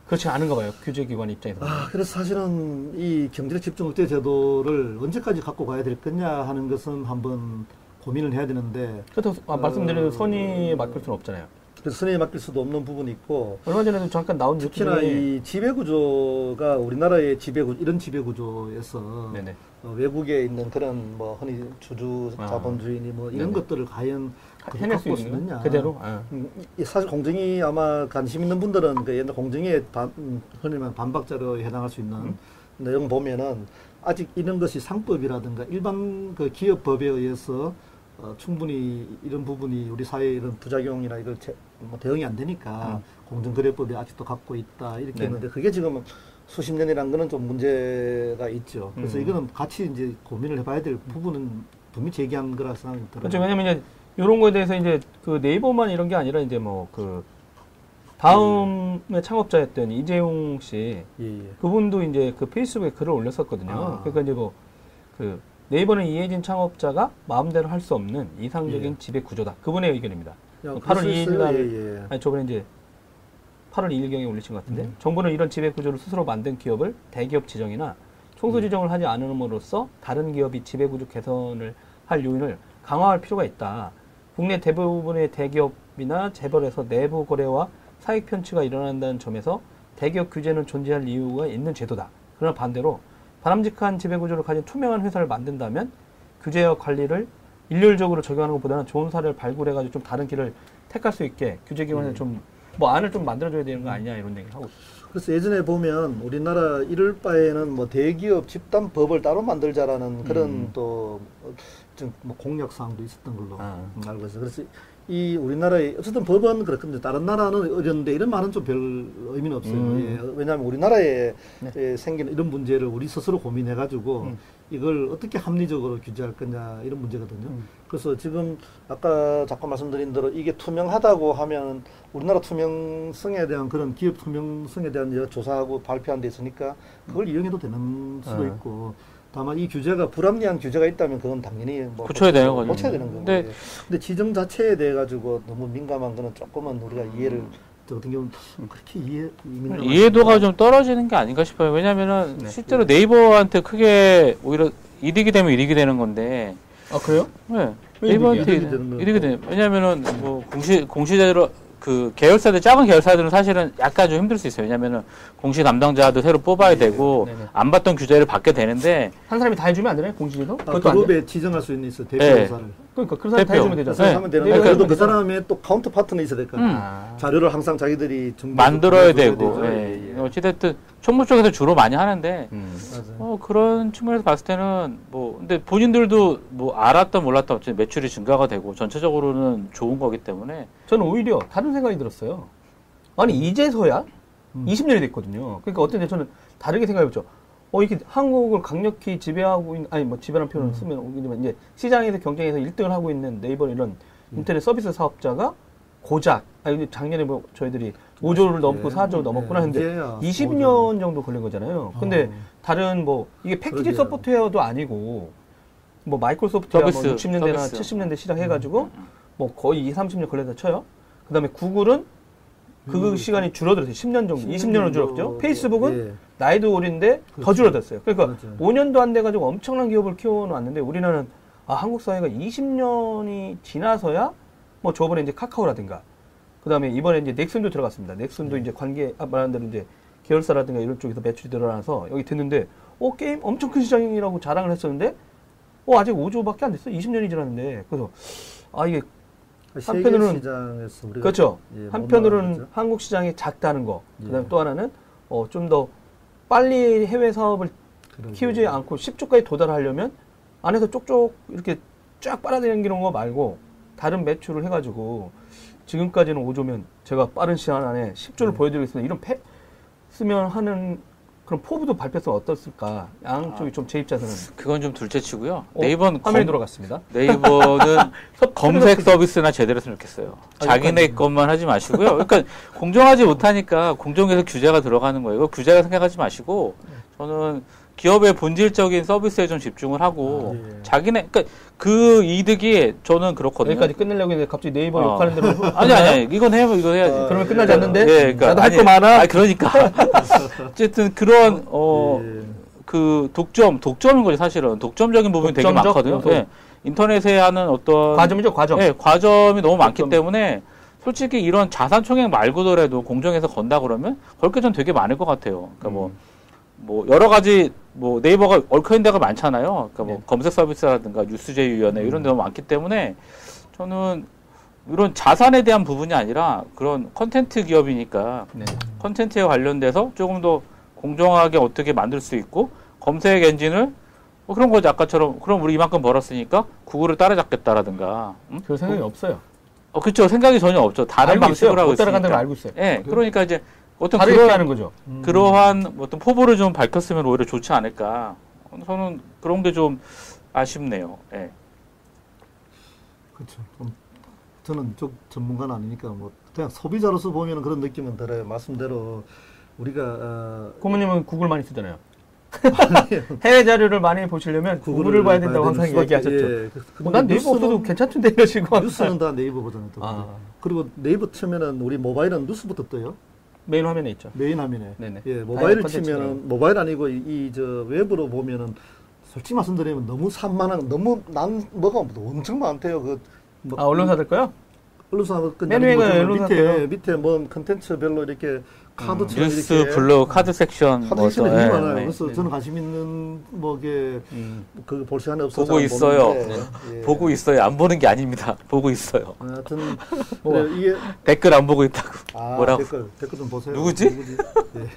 그렇지 않은가 봐요. 규제기관 입장에서. 아, 그래서 사실은 이 경제력 집중 억제 제도를 언제까지 갖고 가야 될 거냐 하는 것은 한번 고민을 해야 되는데 그렇다고 아, 말씀드린 어, 선의에 맡길 수는 없잖아요. 그래서 선에 맡길 수도 없는 부분이 있고 얼마 전에도 잠깐 나온 특히나 이 지배 구조가 우리나라의 지배 구 이런 지배 구조에서 네네. 어, 외국에 있는 그런 뭐 흔히 주주 아. 자본주의니 뭐 이런 네네. 것들을 과연 그렇게 해낼 수. 거? 그대로. 아. 음, 이- 사실 공정위 아마 관심 있는 분들은 그 옛날 공정위의 반, 음, 흔히 말하는 반박 자료에 해당할 수 있는 음. 내용 보면은 아직 이런 것이 상법이라든가 일반 그 기업법에 의해서 어, 충분히 이런 부분이 우리 사회의 이런 부작용이나 이걸 제, 뭐 대응이 안 되니까 공정거래법이 아직도 갖고 있다 이렇게 음. 네네. 했는데 그게 지금 수십 년이란 거는 좀 문제가 있죠. 그래서 음. 이거는 같이 이제 고민을 해봐야 될 부분은 분명히 제기한 거라 생각이 들어요. 그렇죠. 왜냐면 이제 이런 거에 대해서 이제 그 네이버만 이런 게 아니라 이제 뭐 그 다음의 창업자였던 이재용 씨 예, 예. 그분도 이제 그 페이스북에 글을 올렸었거든요. 아. 그러니까 이제 뭐 그 네이버는 이해진 창업자가 마음대로 할 수 없는 이상적인 예. 지배 구조다. 그분의 의견입니다. 야, 8월 그럴 수 2일 있어요. 날 예, 예. 아니 저번에 이제 8월 2일경에 올리신 것 같은데 음. 정부는 이런 지배 구조를 스스로 만든 기업을 대기업 지정이나 총수 음. 지정을 하지 않음으로써 다른 기업이 지배 구조 개선을 할 요인을 강화할 필요가 있다. 국내 대부분의 대기업이나 재벌에서 내부 거래와 사익 편취가 일어난다는 점에서 대기업 규제는 존재할 이유가 있는 제도다. 그러나 반대로 바람직한 지배 구조를 가진 투명한 회사를 만든다면 규제와 관리를 일률적으로 적용하는 것보다는 좋은 사례를 발굴해가지고 좀 다른 길을 택할 수 있게 규제기관에 음. 좀뭐 안을 좀 만들어줘야 되는 거 아니냐 이런 얘기를 하고 있어요. 그래서 예전에 보면 우리나라 이럴 바에는 뭐 대기업 집단 법을 따로 만들자라는 그런 음. 또좀 뭐 공약 사항도 있었던 걸로 아. 알고 있어요. 그래서 이 우리나라의 어쨌든 법은 그렇건데 다른 나라는 어려운데 이런 말은 좀 별 의미는 없어요. 음. 예, 왜냐하면 우리나라에 네. 예, 생긴 이런 문제를 우리 스스로 고민해 가지고 음. 이걸 어떻게 합리적으로 규제할 거냐 이런 문제거든요. 음. 그래서 지금 아까 잠깐 말씀드린 대로 이게 투명하다고 하면 우리나라 투명성에 대한 그런 기업 투명성에 대한 조사하고 발표한 데 있으니까 그걸 이용해도 되는 수도 아. 있고 다만 이 규제가 불합리한 규제가 있다면 그건 당연히 뭐 고쳐야 되는 거죠. 고쳐야 되는 거고. 근데- 예. 근데 지정 자체에 대해 가지고 너무 민감한 거는 조금은 우리가 이해를 저 같은 경우는 그렇게 이해 민감하지 이해도가 않아요. 좀 떨어지는 게 아닌가 싶어요. 왜냐면은 네. 실제로 네이버한테 크게 오히려 이득이 되면 이득이 되는 건데, 아 그래요? 네. 왜 네이버한테? 이득이 되는? 이득이 되는. 왜냐면은 뭐 공시 공시대로 그 계열사들 작은 계열사들은 사실은 약간 좀 힘들 수 있어요. 왜냐면은 공시 담당자도 새로 뽑아야 되고 네 네. 안 받던 규제를 받게 되는데 한 사람이 다 해주면 안 되나요? 공시제도? 아, 그것도 안 돼? 그룹에 지정할 수 있는 있어 대표 네. 그러니까 그 사람 다 대표. 해주면 되잖아. 그래서 네. 하면 되는데 네이버 그래도 그 되잖아. 사람의 또 counter partner 있어야 될거 아니에요. 아. 자료를 항상 자기들이 만들어야 되고. 예. 예, 예. 어찌됐든 총무 쪽에서 주로 많이 하는데 음. 어, 그런 측면에서 봤을 때는 뭐 근데 본인들도 뭐 알았던 몰랐던 어쨌든 매출이 증가가 되고 전체적으로는 좋은 거기 때문에 저는 오히려 다른 생각이 들었어요. 아니 이제서야 음. 20년이 됐거든요. 그러니까 어떤 데 저는 다르게 생각해보죠. 어 이게 한국을 강력히 지배하고 있는 아니 뭐 지배라는 표현을 음. 쓰면 오기지만 이제 시장에서 경쟁에서 1등을 하고 있는 네이버 이런 음. 인터넷 서비스 사업자가 고작 아니 작년에 뭐 저희들이 5조를 넘고 예. 4조 넘었구나 예, 했는데 이제야 20년 정도 걸린 거잖아요. 근데 어. 다른 뭐 이게 패키지 그러게요. 소프트웨어도 아니고 뭐 마이크로소프트가 뭐 서비스, 60년대나 서비스. 70년대 시작해가지고 뭐 거의 2, 30년 걸렸다 쳐요. 그다음에 구글은 그 음. 시간이 줄어들었어요. 10년 정도, 20년으로 줄었죠. 페이스북은 예. 나이도 어린데 더 그렇죠. 줄어들었어요. 그러니까 맞아요. 5년도 안 돼가지고 엄청난 기업을 키워놨는데 우리나라는 아, 한국 사회가 20년이 지나서야 뭐 저번에 이제 카카오라든가 그다음에 이번에 이제 넥슨도 들어갔습니다. 넥슨도 네. 이제 관계 아, 말한 대로 이제 계열사라든가 이런 쪽에서 매출이 늘어나서 여기 됐는데 어 게임 엄청 큰 시장이라고 자랑을 했었는데 어 아직 5조밖에 안 됐어. 20년이 지났는데 그래서 아 이게 한편으로는- 그렇죠. 예, 못 한편으로는. 한국 시장이 작다는 거. 그다음에 예. 또 하나는 어 좀 더 빨리 해외 사업을 그러게요. 키우지 않고 10조까지 도달하려면 안에서 쪽쪽 이렇게 쫙 빨아당기는 거 말고 다른 매출을 해가지고 지금까지는 5조면 제가 빠른 시간 안에 10조를 음. 보여드리겠습니다. 이런 패 쓰면 하는 그런 포부도 발표해서 어떻을까? 양쪽이 좀제 입장에서는 그건 좀 둘째치고요. 어, 네이버는 화면이 검- 돌아갔습니다. 네이버는 *laughs* 검색 서비스나 제대로 했으면 좋겠어요. 아, 자기네 그러니까요. 것만 하지 마시고요. 그러니까 공정하지 못하니까 공정에서 규제가 들어가는 거예요. 규제가 생각하지 마시고 저는 기업의 본질적인 서비스에 좀 집중을 하고 아, 예. 자기네 그러니까 그 이득이 저는 그렇거든요. 여기까지 끝내려고 했는데 갑자기 네이버 어. 욕하는 대로 *laughs* 아니 아니 아니 이건 해 이건 해야지. 아, 그러면 끝나지 않는데? 예, 그러니까 나도 할 거 많아. 아 그러니까 *laughs* 어쨌든 그런 어. 예. 그 독점, 독점인 거죠, 사실은. 독점적인 부분이 되게 독점적 많거든요. 요소. 예. 인터넷에 하는 어떤. 과점이죠, 과점. 예, 과점이 너무 많기 독점. 때문에 솔직히 이런 자산 총액 말고더라도 공정에서 건다 그러면 걸 게 좀 되게 많을 것 같아요. 그러니까 뭐, 음. 뭐, 여러 가지, 뭐, 네이버가 얽혀있는 데가 많잖아요. 그러니까 뭐, 네. 검색 서비스라든가 뉴스제휴위원회 이런 데가 많기 때문에 저는 이런 자산에 대한 부분이 아니라 그런 content 기업이니까 네. contents에 관련돼서 조금 더 공정하게 어떻게 만들 수 있고 검색 엔진을 뭐 그런 거죠 아까처럼 그럼 우리 이만큼 벌었으니까 구글을 따라잡겠다라든가 음? 별 생각이 없어요. 어 그렇죠 생각이 전혀 없죠 다른 있어요. 방식으로 하고 못 따라간다는 걸 있으니까 알고 있어요. 예 그러니까 이제 어떤 하는 거죠. 음. 그러한 어떤 포부를 좀 밝혔으면 오히려 좋지 않을까 저는 그런 게 좀 아쉽네요 예 그렇죠. 좀 저는 쪽 전문가는 아니니까 뭐 그냥 소비자로서 보면 그런 느낌은 들어요. 말씀대로 우리가 어, 고모님은 구글 많이 쓰잖아요. *laughs* 해외 자료를 많이 보시려면 구글을 봐야 된다고 되는 항상 얘기하셨죠. 예. 그- 뭐난 네이버 뉴스는- 없어도 괜찮던데 이러시고 뉴스는 다 네이버 보잖아요. 또. 아. 그리고 네이버 치면은 우리 모바일은 뉴스부터 떠요. 메인 화면에 있죠. 메인 화면에. 네네. 예, 모바일을. 치면은 모바일 아니고 이저 웹으로 보면은 솔직히 말씀드리면 너무 산만한 너무 난 뭐가 엄청 많대요. 그 뭐, 아 언론사들 거요? 언론사 그맨 위에가 밑에 언론사고요. 밑에 뭐 contents별로 이렇게 카드처럼 뉴스 이렇게 블로그 카드 섹션 카드 뭐 섹션이 예, 많아요. 예. 그래서 네. 저는 관심 있는 뭐게 음. 그볼 시간이 없어서 보고 잘 있어요. 모르는데, 예. 보고 있어요 안 보는 게 아닙니다 *laughs* 보고 있어요 하여튼 뭐. 이게 *laughs* 댓글 안 보고 있다고 아, 뭐라고 댓글 댓글 좀 보세요. 누구지? 예.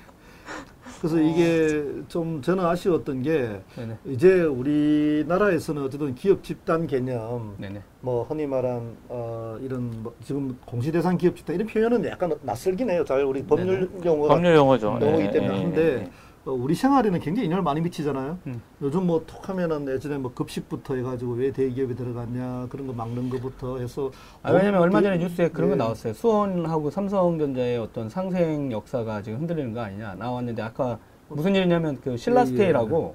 그래서 이게 좀 저는 아쉬웠던 게 네네. 이제 우리나라에서는 어쨌든 기업 집단 개념, 네네. 뭐 흔히 말한 어 이런 뭐 지금 공시대상 기업 집단 이런 표현은 약간 낯설긴 해요. 잘 우리 법률 용어가 법률 용어죠 용어이기 예, 때문에 예, 한데 예, 예. 어, 우리 생활에는 굉장히 영향을 많이 미치잖아요. 음. 요즘 뭐 톡하면은 예전에 뭐 급식부터 해가지고 왜 대기업이 들어갔냐 그런 거 막는 것부터 해서 아, 왜냐면 얼마 전에 그- 뉴스에 그런 거 예. 나왔어요. 수원하고 삼성전자의 어떤 상생 역사가 지금 흔들리는 거 아니냐 나왔는데 아까 무슨 일이냐면 그 예, 신라스테이라고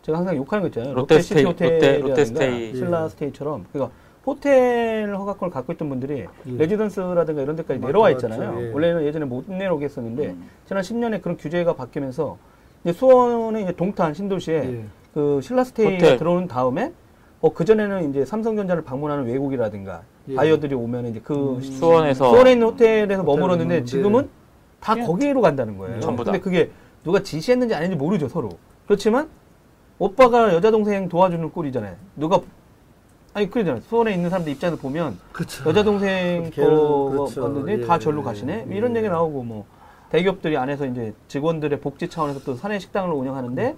제가 항상 욕하는 거 있잖아요. 롯데스테이, 롯데시티 롯데- 호텔이라든가 롯데스테이. 신라스테이처럼 그러니까 호텔 허가권을 갖고 있던 분들이 예. 레지던스라든가 이런 데까지 맞죠, 내려와 맞죠. 있잖아요. 예. 원래는 예전에 못 내려오게 했었는데 음. 지난 10년에 그런 규제가 바뀌면서 이제 수원의 이제 동탄 신도시에 예. 그 신라스테이가 호텔. 들어오는 다음에 어 그전에는 이제 삼성전자를 방문하는 외국이라든가 예. 바이어들이 오면 이제 그 음. 수원에서 수원에 있는 호텔에서 머물었는데. 지금은 다 예. 거기로 간다는 거예요. 전부 다. 근데 그게 누가 지시했는지 아닌지 모르죠 서로. 그렇지만 오빠가 여자 동생 도와주는 꼴이잖아요. 누가 아니 그러잖아요. 수원에 있는 사람들 입장에서 보면 그렇죠. 여자 동생 그렇게, 거 그렇죠. 왔는데 예, 다 절로 가시네. 예. 이런 얘기 나오고 뭐 대기업들이 안에서 이제 직원들의 복지 차원에서 또 사내 식당을 운영하는데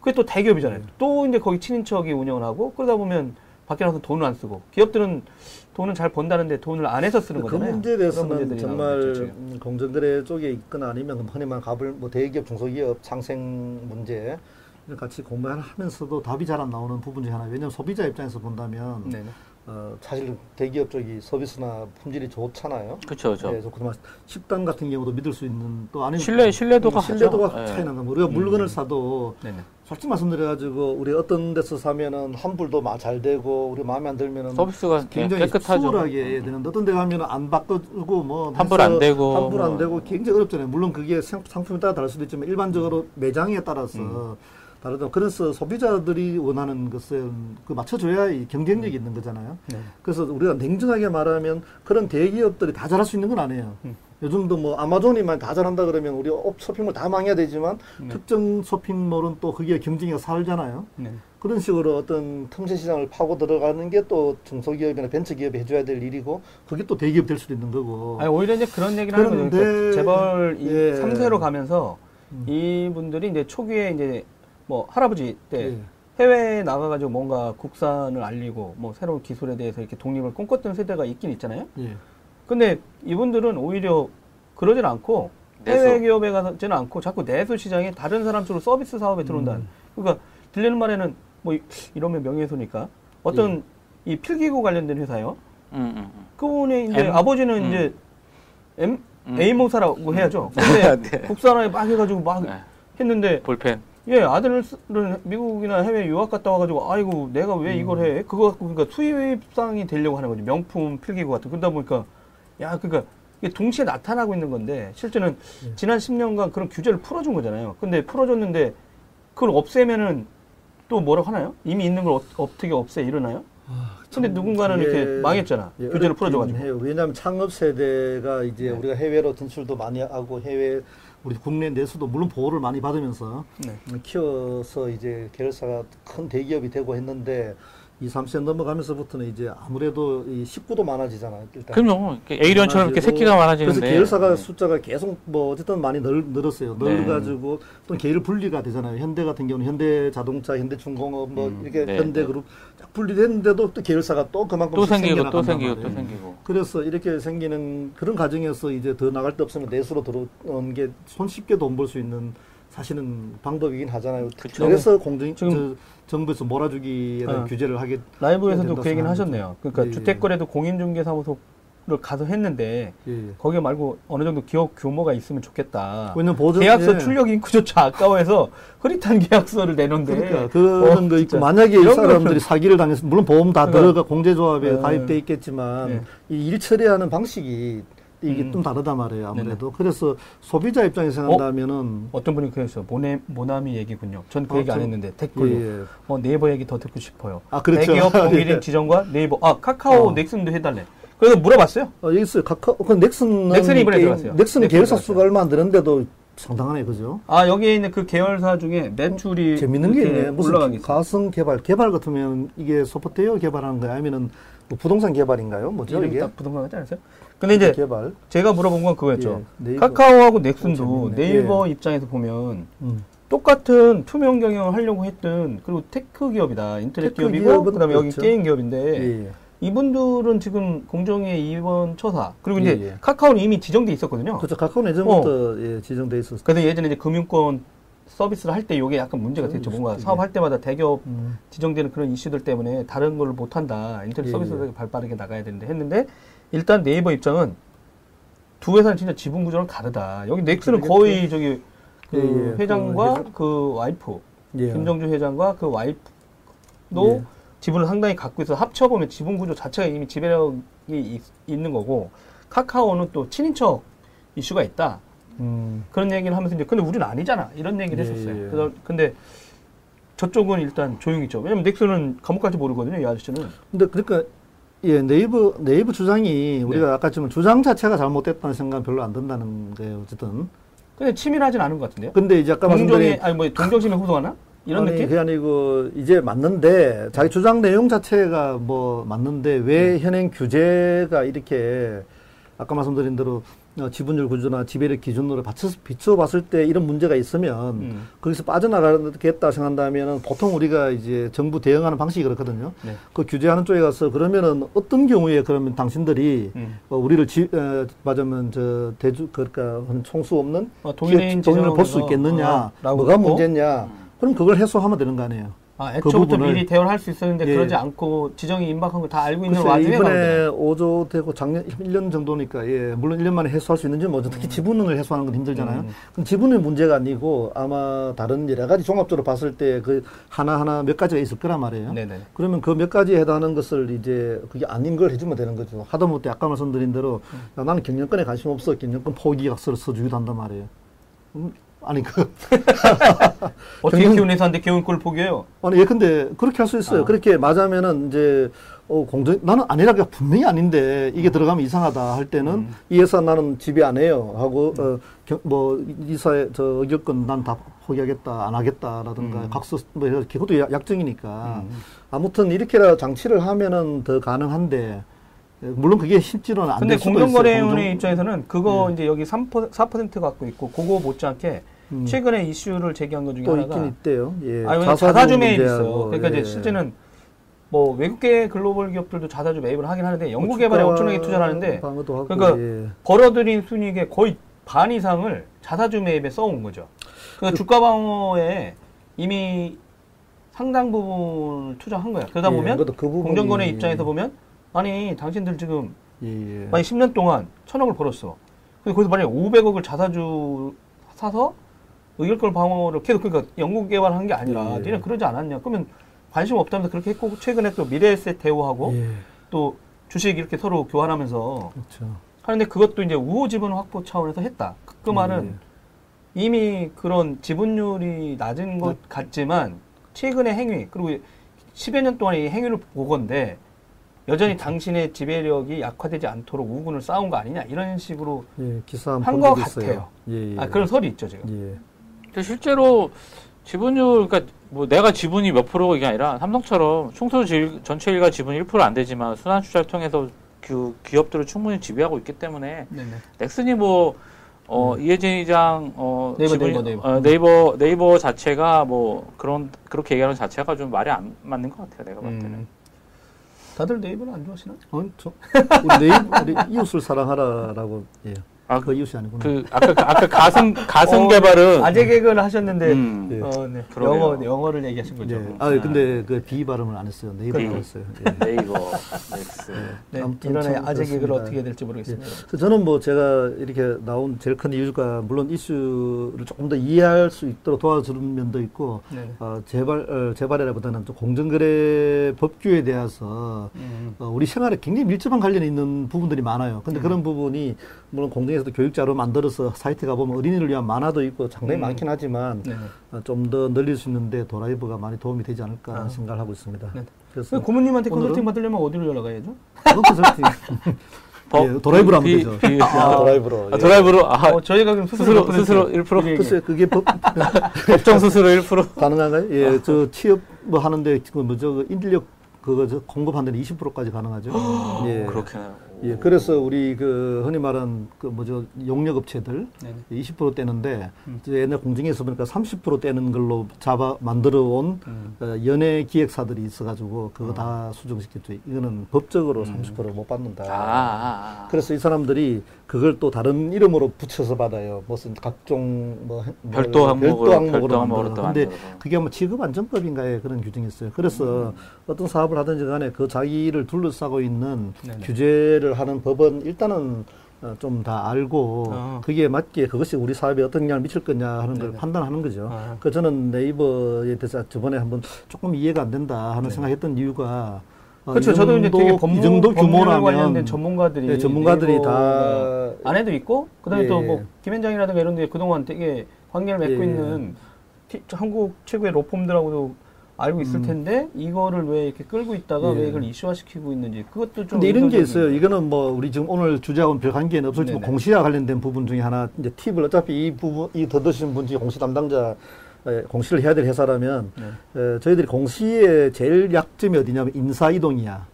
그게 또 대기업이잖아요. 음. 또 이제 거기 친인척이 운영을 하고 그러다 보면 밖에 나가서 돈을 안 쓰고 기업들은 돈은 잘 번다는데 돈을 안 해서 쓰는 그 거잖아요. 문제에 그런 대해서는 정말. 음, 공정거래 쪽에 있거나 아니면 흔히 말하는 갑을 뭐 대기업 중소기업 상생 문제 같이 공부하면서도 답이 잘 안 나오는 부분 중에 하나. 왜냐하면 소비자 입장에서 본다면 네네. 어, 사실 대기업 쪽이 서비스나 품질이 좋잖아요. 그렇죠 그렇죠 그래서 그동안 식당 같은 경우도 믿을 수 있는 또 아니면 신뢰- 신뢰도가 신뢰도가 하죠. 차이 예. 난다. 우리가 물건을 사도 네네. 솔직히 말씀드려가지고 우리 어떤 데서 사면은 환불도 마- 잘 되고 우리 마음에 안 들면은 서비스가 예, 굉장히 깨끗하죠 수월하게 해야 되는데 어떤 데 가면은 안 바꿔주고 뭐 환불 안 되고 환불 안 뭐. 되고 굉장히 어렵잖아요. 물론 그게 상, 상품에 따라 다를 수도 있지만 일반적으로 매장에 따라서 음. 다르다. 그래서 소비자들이 원하는 것은 그 맞춰줘야 이 경쟁력이 있는 거잖아요. 네. 그래서 우리가 냉정하게 말하면 그런 대기업들이 다 잘할 수 있는 건 아니에요. 음. 요즘도 뭐 아마존이만 다 잘한다 그러면 우리 업 쇼핑몰 다 망해야 되지만 네. 특정 쇼핑몰은 또 그게 경쟁이 살잖아요. 네. 그런 식으로 어떤 틈새 시장을 파고 들어가는 게 또 중소기업이나 벤처기업이 해줘야 될 일이고 그게 또 대기업 될 수도 있는 거고. 아니 오히려 이제 그런 얘기를 하는 거죠. 그런데- 그러니까 재벌 이 예. 3세로 가면서 음. 이분들이 이제 초기에 이제 뭐 할아버지 때 예. 해외에 나가가지고 뭔가 국산을 알리고 뭐 새로운 기술에 대해서 이렇게 독립을 꿈꿨던 세대가 있긴 있잖아요. 예. 근데 이분들은 오히려 그러진 않고 내수. 해외 기업에 가지는 않고 자꾸 내수 시장에 다른 사람 쪽으로 서비스 사업에 들어온다는. 음. 그러니까 들리는 말에는 뭐 이- 이러면 명예훼손이니까 어떤 이 필기구 관련된 회사요. 음, 음, 음. 그분의 이제 M? 아버지는 음. 이제 M 음. A모사라고 해야죠. *laughs* 근데 네. 국산화에 막 해가지고 막 네. 했는데 볼펜. 예 아들은 미국이나 해외 유학 갔다 와가지고 아이고 내가 왜 이걸 해? 그거 갖고 그러니까 수입상이 되려고 하는 거지. 명품 필기구 같은 그러다 보니까 야 그러니까 이게 동시에 나타나고 있는 건데 실제는 지난 10년간 그런 규제를 풀어준 거잖아요. 근데 풀어줬는데 그걸 없애면은 또 뭐라고 하나요? 이미 있는 걸 어, 어떻게 없애 이러나요? 근데 누군가는 예, 이렇게 망했잖아. 예, 규제를 풀어줘가지고. 해요. 왜냐하면 창업 세대가 이제 네. 우리가 해외로 진출도 많이 하고 해외 우리 국내 내수도 물론 보호를 많이 받으면서 네. 키워서 이제 계열사가 큰 대기업이 되고 했는데 2, 3세 넘어가면서부터는 이제 아무래도 이 식구도 많아지잖아요. 일단. 그럼요. A련처럼 이렇게 새끼가 많아지는데. 그래서 계열사가 네. 숫자가 계속 뭐 어쨌든 많이 늘, 늘었어요. 네. 늘어가지고 또 계열 분리가 되잖아요. 현대 같은 경우는 현대자동차, 현대중공업 뭐 음, 이렇게 네, 현대그룹 쫙 분리됐는데도 또 계열사가 또 그만큼 또 생기고 또 생기고 또 생기고. 그래서 이렇게 생기는 그런 과정에서 이제 더 나갈 데 없으면 내수로 들어온 게 손쉽게 돈 벌 수 있는 사실은 방법이긴 하잖아요. 그쵸. 그래서 공정 지금- 저 정부에서 몰아주기에 대한 어. 규제를 하게 라이브에서도 그 얘기는. 하셨네요 그러니까 예, 예. 주택거래도 공인중개사무소를 가서 했는데 예, 예. 거기에 말고 어느 정도 기업 규모가 있으면 좋겠다. 왜냐면 보증 계약서 예. 출력 인크조차 아까워해서 흐릿한 *laughs* 계약서를 내는데 그러니까 그런 어, 거 있고. 만약에 이 사람들이 사기를 당해서 물론 보험 다 그러니까- 들어가 공제조합에 네. 가입돼 있겠지만 네. 이일 처리하는 방식이 이게 음. 좀 다르단 말이에요 아무래도 그래서 소비자 입장에서 생각한다면은 어 떤 분이 그랬어요. 모네, 모나미 얘기군요. 전그 어, 얘기 안 저- 했는데 댓글로 예, 예. 어, 네이버 얘기 더 듣고 싶어요. 아, 그렇죠. 대기업 공일인 *laughs* 예. 지정과 네이버 아 카카오 어. 넥슨도 해달래. 그래서 물어봤어요. 어, 여기 있어요. 카카오, 그 넥슨은. 넥슨이 이번에 게임- 들어갔어요. 넥슨 넥슨이 계열사. 수가 얼마 안 되는데도 상당하네, 그죠? 아 여기에 있는 그 계열사 중에 매출이 재밌는 게 있네. 무슨. 가성 개발, 개발 같으면 이게 소프트웨어 개발하는 거야? 아니면은 뭐 부동산 개발인가요? 뭐죠, 이게? 딱 부동산 같지 않았어요? 근데 이제 개발. 제가 물어본 건 그거였죠. 예. 카카오하고 어, 넥슨도 재밌네. 네이버 입장에서 보면 음. 똑같은 투명 경영을 하려고 했던 그리고 tech 기업이다 인터넷 tech 기업이고 그다음에 여기 그렇죠. 게임 기업인데 예, 예. 이분들은 지금 공정위 이번 처사 그리고 이제 예, 예. 카카오는 이미 지정돼 있었거든요. 그렇죠. 카카오는 예전부터 예, 지정돼 있었어요. 그래서 예전에 이제 금융권 서비스를 할 때 이게 약간 문제가 됐죠. 뭔가. 사업할 때마다 대기업 음. 지정되는 그런 이슈들 때문에 다른 걸 못한다. 인터넷 예, 서비스를 발빠르게 나가야 되는데 했는데 일단 네이버 입장은 두 회사는 진짜 지분 구조랑 다르다. 여기 넥슨은 그러겠죠. 거의 저기 그 예, 예. 회장과 그 회장- 그 와이프 예. 김정주 회장과 그 와이프도 예. 지분을 상당히 갖고 있어 서 합쳐보면 지분 구조 자체가 이미 지배력이 있, 있는 거고 카카오는 또 친인척 이슈가 있다. 음. 그런 얘기를 하면서 이제 근데 우리는 아니잖아 이런 얘기를 예, 했었어요. 예. 그래서 근데 저쪽은 일단 조용히 있죠. 왜냐면 넥슨은 감옥 갈지 모르거든요. 이 아저씨는. 근데 그러니까 예, 네이버 네이버 주장이 우리가 아까 지금 주장 자체가 잘못됐다는 생각은 별로 안 든다는 거예요. 어쨌든. 근데 치밀하진 않은 것 같은데요. 근데 이제 아까 말씀드린 아니 뭐 동정심에 호소하나 이런 아니, 느낌? 그게 아니고 이제 맞는데 자기 주장 내용 자체가 뭐 맞는데 왜 네. 현행 규제가 이렇게 아까 말씀드린 대로 어, 지분율 구조나 지배력 기준으로 받쳐 비춰봤을 때 이런 문제가 있으면 음. 거기서 빠져나가겠다 생각한다면은 보통 우리가 이제 정부 대응하는 방식이 그렇거든요. 네. 그 규제하는 쪽에 가서 그러면은 어떤 경우에 그러면 당신들이 음. 어, 우리를 지, 어, 맞으면 저 대주 그러니까 총수 없는 어, 동일인 동인을 볼 수 있겠느냐, 아, 뭐가. 문제냐, 그럼 그걸 해소하면 되는 거 아니에요. 아, 그 애초부터 부분을- 미리 대응할 수 있었는데 예. 그러지 않고 지정이 임박한 거다 알고 있는 와중에 이번에? 5조 되고 작년 1년 정도니까 예 물론 1년 만에 해소할 수 있는지 뭐죠 특히 지분을 해소하는 건 힘들잖아요. 음. 그럼 지분의 문제가 아니고 아마 다른 여러 가지 종합적으로 봤을 때 그 하나 하나 몇 가지가 있을 거란 말이에요. 네네. 그러면 그 몇 가지에 해당하는 것을 이제 그게 아닌 걸 해주면 되는 거죠. 하다못해 아까 말씀드린 대로 야, 나는 경영권에 관심 없어. 경영권 포기 각서를 써주기도 한단 말이에요. 음, 아니 그 *laughs* 어떻게 경영- 키운 회사인데 경영권을 포기해요? 아니 예컨대 그렇게 할 수 있어요. 아. 그렇게 맞으면은 이제 어 공정 나는 아니라가 분명히 아닌데 이게 들어가면 이상하다 할 때는 음. 이 회사 나는 지배 안 해요 하고 어, 겨- 뭐 이사의 저 의결권 난 다 포기하겠다 안 하겠다라든가 음. 각서 뭐 이렇게 그것도 약- 약정이니까 음. 아무튼 이렇게라 장치를 하면은 더 가능한데 예, 물론 그게 쉽지는 근데 않될 수도 있어요. 공정거래위원회 공정- 입장에서는 그거 예. 이제 여기 3% 4% 갖고 있고 그거 못지않게 음. 최근에 이슈를 제기한 것 중에 또 하나가 있긴 있대요. 예. 아니, 자사주 문제하고, 있어요. 그러니까 예. 이제 실제는 뭐 외국계 글로벌 기업들도 자사주 매입을 하긴 하는데 연구 뭐 개발에 엄청나게 투자를 하는데 그러니까 예. 벌어들인 순이익의 거의 반 이상을 자사주 매입에 써온 거죠. 그러니까 그 주가 방어에 이미 상당 부분을 투자한 거야. 그러다 예, 보면 그 공정권의 입장에서 보면 아니 당신들 지금 예, 예. 만약 10년 동안 천억을 벌었어. 근데 거기서 만약에 500억을 자사주 사서 의결권 방어를 계속 그러니까 연구 개발한 게 아니라 예. 니네 그러지 않았냐? 그러면 관심 없다면서 그렇게 했고 최근에 또 미래에셋 대우하고 예. 또 주식 이렇게 서로 교환하면서 그렇죠. 하는데 그것도 이제 우호 지분 확보 차원에서 했다. 그, 그 말은 예. 이미 그런 지분율이 낮은 것 같지만 최근의 행위 그리고 10여 년 동안 이 행위를 보건데 여전히 당신의 지배력이 약화되지 않도록 우군을 쌓은 거 아니냐 이런 식으로 예, 기사 한 한번 것본 적이 있어요. 같아요. 예, 예. 아, 그런 설이 있죠 지금. 예. 근데 실제로 지분율, 그러니까 뭐 내가 지분이 몇 프로가 이게 아니라 삼성처럼 총수 질- 전체 일가 지분 1%안 되지만 순환 투자를 통해서 그 기업들을 충분히 지배하고 있기 때문에 네네. 넥슨이 뭐 어, 이혜진 의장 어, 네이버, 지분이- 네이버, 네이버. 어, 네이버 네이버 자체가 뭐 그런 그렇게 얘기하는 자체가 좀 말이 안 맞는 것 같아요. 내가 봤을 때는. 음. 다들 네이버를 안 좋아하시나? 어, 저, 우리 네이버, 우리 이웃을 사랑하라라고, 예. 아, 그 이웃이 아니구나. 그 아까 그- 아까 가승 가승 *laughs* 어, 개발은 아재 개그를 하셨는데 음. 예. 어, 네. 영어 영어를 얘기하신 거죠. 예. 아, 근데 그 B 발음을 안 했어요. 네이버라고 그래요? 했어요. 예. 네이버. 네, 아무튼 이런 참 아재 개그를. 어떻게 해야 될지 모르겠습니다. 그래서 저는 뭐 제가 이렇게 나온 제일 큰 이유가 물론 이슈를 조금 더 이해할 수 있도록 도와주는 면도 있고 네. 어, 재발 어, 재발이라보다는 좀 공정거래 법규에 대해서 음. 어, 우리 생활에 굉장히 밀접한 관련이 있는 부분들이 많아요. 근데 그런 부분이 물론 공정위에서도 교육자료 만들어서 사이트 가보면 어린이를 위한 만화도 있고 상당히 음. 많긴 하지만 네네. 좀더 늘릴 수 있는데 도라이브가 많이 도움이 되지 않을까 아. 생각을 하고 있습니다. 네. 그래서 그 고모님한테 컨설팅 받으려면 어디로 연락해야죠? 컨설팅 *laughs* 예, 도라이브로 하면 비- 되죠. 비- 아, 아, 도라이브로. 아, 예. 도라이브로 아, 어, 저희가 그럼 스스로 스스로 스스로 1% 미리 글쎄 그게 법 *laughs* 법정 수수료 1% 가능한가요? 예, 저 취업 뭐 하는데 그 뭐죠 그 인력 그거 저 공급하는 데는 20%까지 가능하죠. *gasps* 예. 그렇게나요. 예, 그래서 우리 그 흔히 말하는 그 뭐죠 용역 업체들 네네. 20% 떼는데 음. 저 옛날 공증에서 보니까 30% 떼는 걸로 잡아 만들어 온 음. 어, 연예 기획사들이 있어가지고 그거 다 수정시켰죠. 이거는 법적으로 음. 30%못 받는다. 아, 아, 아. 그래서 이 사람들이 그걸 또 다른 이름으로 붙여서 받아요. 무슨 각종 뭐뭐 별도 항목으로 별도 항목으로 항목으로 만들어. 또 근데. 그게 뭐 지급 안정법인가에 그런 규정이 있어요. 그래서 어떤 사업을 하든지 간에 그 자기를 둘러싸고 있는 네네. 규제를 하는 법은 일단은 좀 다 알고 어. 그게 맞게 그것이 우리 사업에 어떤 영향을 미칠 거냐 하는 걸 네네. 판단하는 거죠. 아. 그 저는 네이버에 대해서 저번에 한번 조금 이해가 안 된다 하는 생각했던 이유가 어, 그렇죠. 이 저도 이제 되게 정도- 법무, 이 정도 규모라면 관련된 전문가들이 네, 전문가들이 다 안에도 있고 그다음에 예. 또뭐 김현장이라든가 이런 데 그동안 되게 관계를 맺고 예. 있는 티- 한국 최고의 로펌들하고도 알고 있을 음. 텐데 이거를 왜 이렇게 끌고 있다가 예. 왜 이걸 이슈화시키고 있는지 그것도 좀 근데 이런 게 있어요. 이거는 뭐 우리 지금 오늘 주제하고는 별 관계는 없었지만 네네. 공시와 관련된 부분 중에 하나 이제 팁을 어차피 이 부분 이 더드시는 분 중에 공시 담당자 에, 공시를 해야 될 회사라면 네. 에, 저희들이 공시의 제일 약점이 어디냐면 인사 이동이야.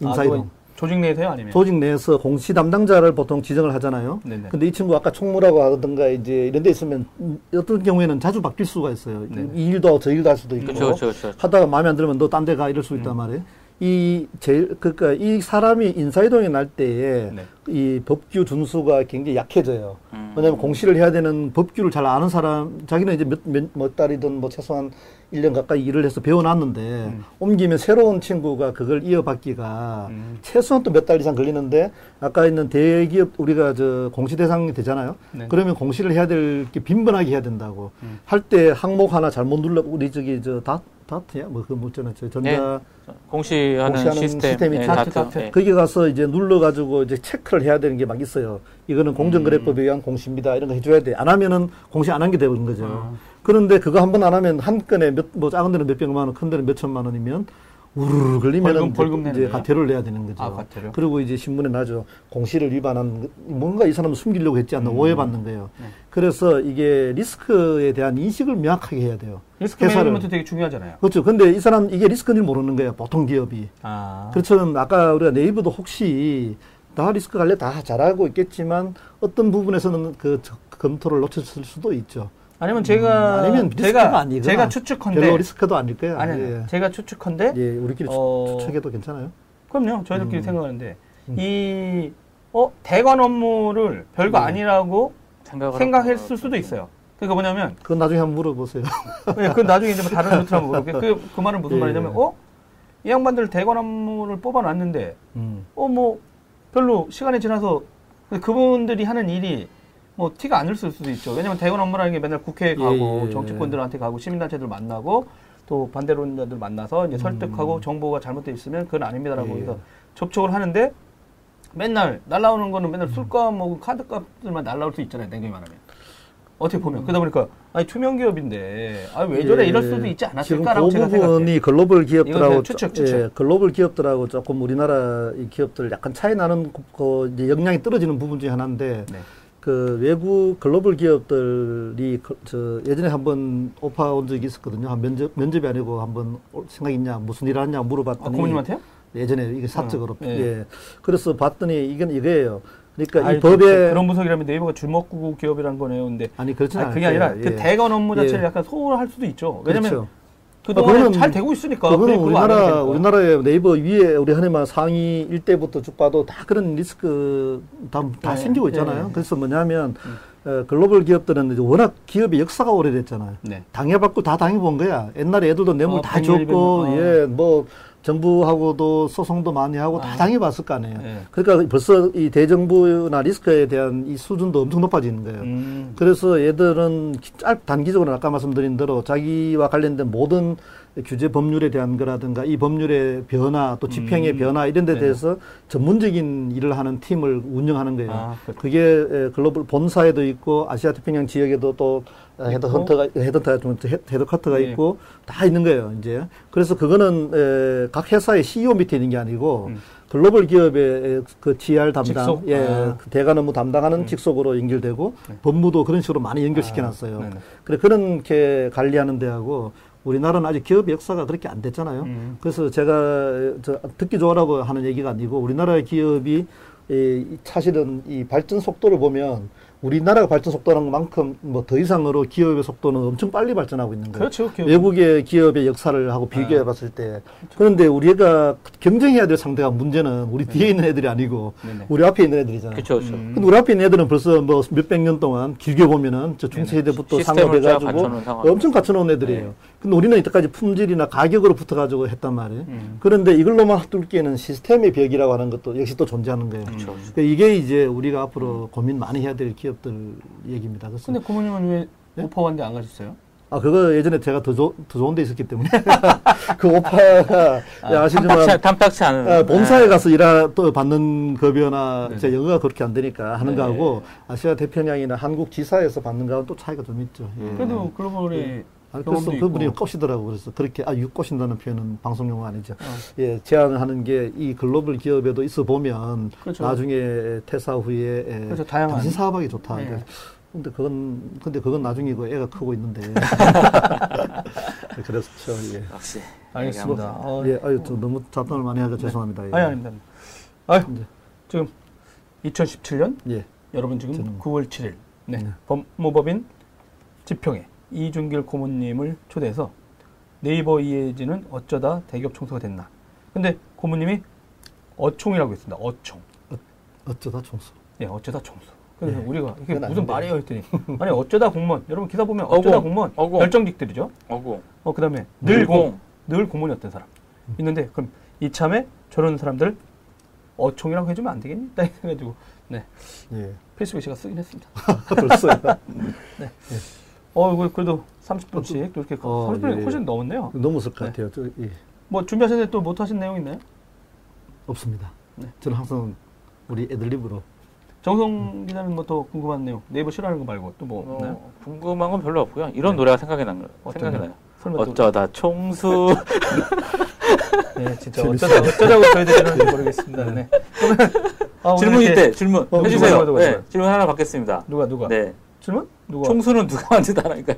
인사 아, 이동. 조직 내에서요 아니면 조직 내에서 공시 담당자를 보통 지정을 하잖아요. 네네. 근데 이 친구 아까 총무라고 하던가 이제 이런 데 있으면 음, 어떤 경우에는 자주 바뀔 수가 있어요. 네네. 이 일도 하고 저 일도 할 수도 있고. 그렇죠, 그렇죠, 그렇죠. 하다가 마음에 안 들면 너 딴 데 가 이럴 수 음. 있단 말이에요. 이 제일 그러니까 이 사람이 인사이동이 날 때에 네. 이 법규 준수가 굉장히 약해져요. 음. 왜냐하면 공시를 해야 되는 법규를 잘 아는 사람, 자기는 이제 몇, 몇, 몇 달이든 뭐 최소한 1년 가까이 일을 해서 배워놨는데, 음. 옮기면 새로운 친구가 그걸 이어받기가 음. 최소한 또 몇 달 이상 걸리는데, 아까 있는 대기업, 우리가 저 공시 대상이 되잖아요. 네. 그러면 공시를 해야 될 게 빈번하게 해야 된다고. 음. 할때 항목 하나 잘못 눌러, 우리 저기 저 다, 다트야? 뭐 그 뭐잖아요. 저 전자. 공시하는, 공시하는 시스템, 시스템이 예, 다트, 다트. 예. 거기 가서 이제 눌러 가지고 이제 체크를 해야 되는 게 막 있어요. 이거는 공정거래법에 의한 공시입니다. 이런 거 해줘야 돼. 안 하면은 공시 안 한 게 되는 거죠. 아. 그런데 그거 한 번 안 하면 한 건에 몇, 뭐 작은 데는 몇 백만 원, 큰 데는 몇 천만 원이면 우르르 걸리면은 벌금, 벌금 이제 과태료를 내야 되는 거죠. 아, 과태료? 그리고 이제 신문에 나죠. 공시를 위반한 거- 뭔가 이 사람은 숨기려고 했지 않나 오해받는 거예요. 네. 그래서 이게 risk에 대한 인식을 명확하게 해야 돼요. risk. management 되게 중요하잖아요. 그렇죠. 근데 이 사람 이게 리스크인지 모르는 거예요. 보통 기업이. 아. 그렇죠. 아까 우리가 네이버도 혹시 다 리스크 관리 다 잘하고 있겠지만 어떤 부분에서는 그 저- 검토를 놓쳤을 수도 있죠. 아니면 제가 아니면 리스크가 제가 아니거나 제가 추측컨대 별로 리스크도 아닐 거야. 아니 아니 예. 제가 추측컨대 예, 우리끼리 추- 어, 추측해도 괜찮아요. 그럼요 저희들끼리 음. 생각하는데 음. 이 어, 대관 업무를 별거 네. 아니라고 생각했을 수도 있어요. 그러니까 뭐냐면 그건 나중에 한번 물어보세요. *laughs* 예, 그 나중에 이제 뭐 다른 루트를 한번 볼게요. 그, 그 말은 무슨 예. 말이냐면 어? 이 양반들 대관 업무를 뽑아놨는데 음. 어뭐 별로 시간이 지나서 그분들이 하는 일이 뭐 티가 안날 수도 있죠. 왜냐면 대관 업무라는 게 맨날 국회에 가고 예, 예, 정치권들한테 가고 시민단체들 만나고 또 반대론자들 만나서 이제 음. 설득하고 정보가 잘못돼 있으면 그건 아닙니다라고 예. 해서 접촉을 하는데 맨날 날라오는 거는 맨날 술값 뭐 카드값들만 날라올 수 있잖아요. 냉정히 말하면. 어떻게 보면 그러다 보니까 아니 투명 기업인데 아왜 저래 이럴 수도 있지 지금 않았을까라고 그 제가 부분이. 글로벌 기업들하고 추측, 추측. 예, 글로벌 기업들하고 조금 우리나라 이 기업들 약간 차이 나는 그- 그 이제 역량이 떨어지는 부분 중에 하나인데 네. 그 외국 글로벌 기업들이 그- 저 예전에 한번 오파 온 적이 있었거든요. 한 면접 면접이 아니고 한번 올 생각 있냐 무슨 일 하냐 아, 물어봤더니 고모님한테요? 예전에 이게 사적으로 어, 예. 예. 그래서 봤더니 이건 이거예요. 그러니까 아이, 이 법에 그런 분석이라면 네이버가 주먹구구 기업이란 거네요. 근데 아니 그렇지 아니, 않아요. 그게 아니라 그 대건 업무 자체를 예. 약간 소홀할 수도 있죠. 왜냐면 그렇죠. 그동안 그거는- 잘 되고 있으니까. 그거는 우리나라. 우리나라의 네이버 위에 우리 흔히말 상위 일대부터 쭉 봐도 다 그런 리스크 다, 다 네, 생기고 있잖아요. 네. 그래서 뭐냐면 어, 글로벌 기업들은 이제 워낙 기업의 역사가 오래됐잖아요. 네. 당해받고 다 당해본 거야. 옛날에 애들도 뇌물 어, 다 줬고, 어. 예, 뭐 정부하고도 소송도 많이 하고 다 아. 당해봤을 거 아니에요. 네. 그러니까 벌써 이 대정부나 리스크에 대한 이 수준도 엄청 높아지는 거예요. 음. 그래서 얘들은 짧 단기적으로 아까 말씀드린 대로 자기와 관련된 모든 규제 법률에 대한 거라든가 이 법률의 변화 또 집행의 음. 변화 이런 데 네네. 대해서 전문적인 일을 하는 팀을 운영하는 거예요. 아. 그게 에, 글로벌 본사에도 있고 아시아 태평양 지역에도 또 헤드 헌터가 헤드헌터가 좀 헤- 헤드헌터가 네. 있고 다 있는 거예요, 이제. 그래서 그거는 에, 각 회사의 CEO 밑에 있는 게 아니고 음. 글로벌 기업의 그 GR 담당, 직속? 예, 아. 그 대관 업무 담당하는 음. 직속으로 연결되고 네. 법무도 그런 식으로 많이 연결시켜 놨어요. 아, 네네. 그래 그렇게 관리하는 데하고 우리나라는 아직 기업 역사가 그렇게 안 됐잖아요. 음. 그래서 제가 저 듣기 좋으라고 하는 얘기가 아니고 우리나라의 기업이 이, 사실은 이 발전 속도를 보면 우리나라가 발전 속도라는 만큼 뭐 더 이상으로 기업의 속도는 엄청 빨리 발전하고 있는 거예요. 그렇죠. 기업. 외국의 기업의 역사를 하고 비교해 봤을 때. 그런데 우리가 경쟁해야 될 상대가 문제는 우리 뒤에 있는 애들이 아니고 네네. 우리 앞에 있는 애들이잖아요. 그렇죠, 그렇죠. 음. 근데 우리 앞에 있는 애들은 벌써 뭐 몇백 년 동안 길게 보면은 저 중세시대부터 쫙 상업해가지고. 엄청 갖춰놓은 애들이에요. 네. 근데 우리는 이때까지 품질이나 가격으로 붙어가지고 했단 말이에요. 음. 그런데 이걸로만 뚫기에는 시스템의 벽이라고 하는 것도 역시 또 존재하는 거예요. 그렇죠. 그러니까 이게 이제 우리가 앞으로 고민 많이 해야 될 기업 들 얘기입니다. 그래서 근데 고모님은 왜 네? 오퍼원대 안 가셨어요? 아 그거 예전에 제가 더, 좋- 더 좋은 데 있었기 때문에 *laughs* 그 오빠가 아시지만 탐탁치, 탐탁치 않은. 아, 본사에 가서 일하 또 받는 급여나. 제 영어가 그렇게 안 되니까 하는 네. 거하고 아시아 태평양이나 한국 지사에서 받는 거하고 또 차이가 좀 있죠. 예. 그래도 글로벌에 아, 그래서 그분이. 꼬시더라고 그래서 그렇게 아, 육 꼬신다는 표현은 방송 용어 아니죠. 어. 예, 제안을 하는 게 이 글로벌 기업에도 있어 보면 그렇죠. 나중에 퇴사 후에 예, 그렇죠. 다양한. 당신 사업하기 좋다. 네. 근데 그건 근데 그건 나중이고 애가 크고 있는데 *laughs* 그렇죠. 예. 역시. 알겠습니다. 어, 예, 아유, 저 너무 잡담을 많이 하죠. 죄송합니다. 예. 아니 아닙니다. 아유 네. 지금 2017년 예. 여러분 지금 저는- 9월 7일 네. 네. 법무법인 지평에 이준길 고문님을 초대해서 네이버 이해진은 어쩌다 대기업 총수가 됐나. 근데 고문님이 어총이라고 했습니다. 어총. 어 쩌다 총수. 예, 어쩌다 총수. 그래서 네. 우리가 이게 무슨. 말이에요 했더니 아니 어쩌다 공무원. 여러분 기사 보면 어쩌다 어공, 공무원 어공. 결정직들이죠. 어구. 어 그다음에 늘 공, 늘공. 늘 공무원이었던 사람 있는데 그럼 이참에 저런 사람들 어총이라고 해주면 안 되겠니? 딱 해가지고 네 예. 페이스북에 제가 쓰긴 했습니다. *laughs* 벌써요. 어이 거 그래도 30분씩 또 이렇게 어, 30분이 예, 훨씬 예. 넘었네요. 쓸것 네. 같아요. 저, 예. 뭐 준비하셨는데 또 못하신 내용 있나요? 없습니다. 네. 저는 항상 우리 애들립으로 정성 기자는 뭐더 궁금한 내용 네이버 싫어하는 거 말고 또뭐 있나요? 어, 궁금한 건 별로 없고요. 이런 노래가 생각이 난 거. 생각이? 나요. 설마 또 어쩌다 총수. 네 진짜. 어쩌다 어쩌자고 저희 되는지 모르겠습니다. 네. 그러면 *laughs* 아, 오늘 질문 이렇게 있대. 질문 어, 해주세요. 누가, 누가, 누가, 네, 누가? 질문 하나 받겠습니다. 누가 누가 네. 질문? 누가? 총수는 누가 *laughs* 만든다니까.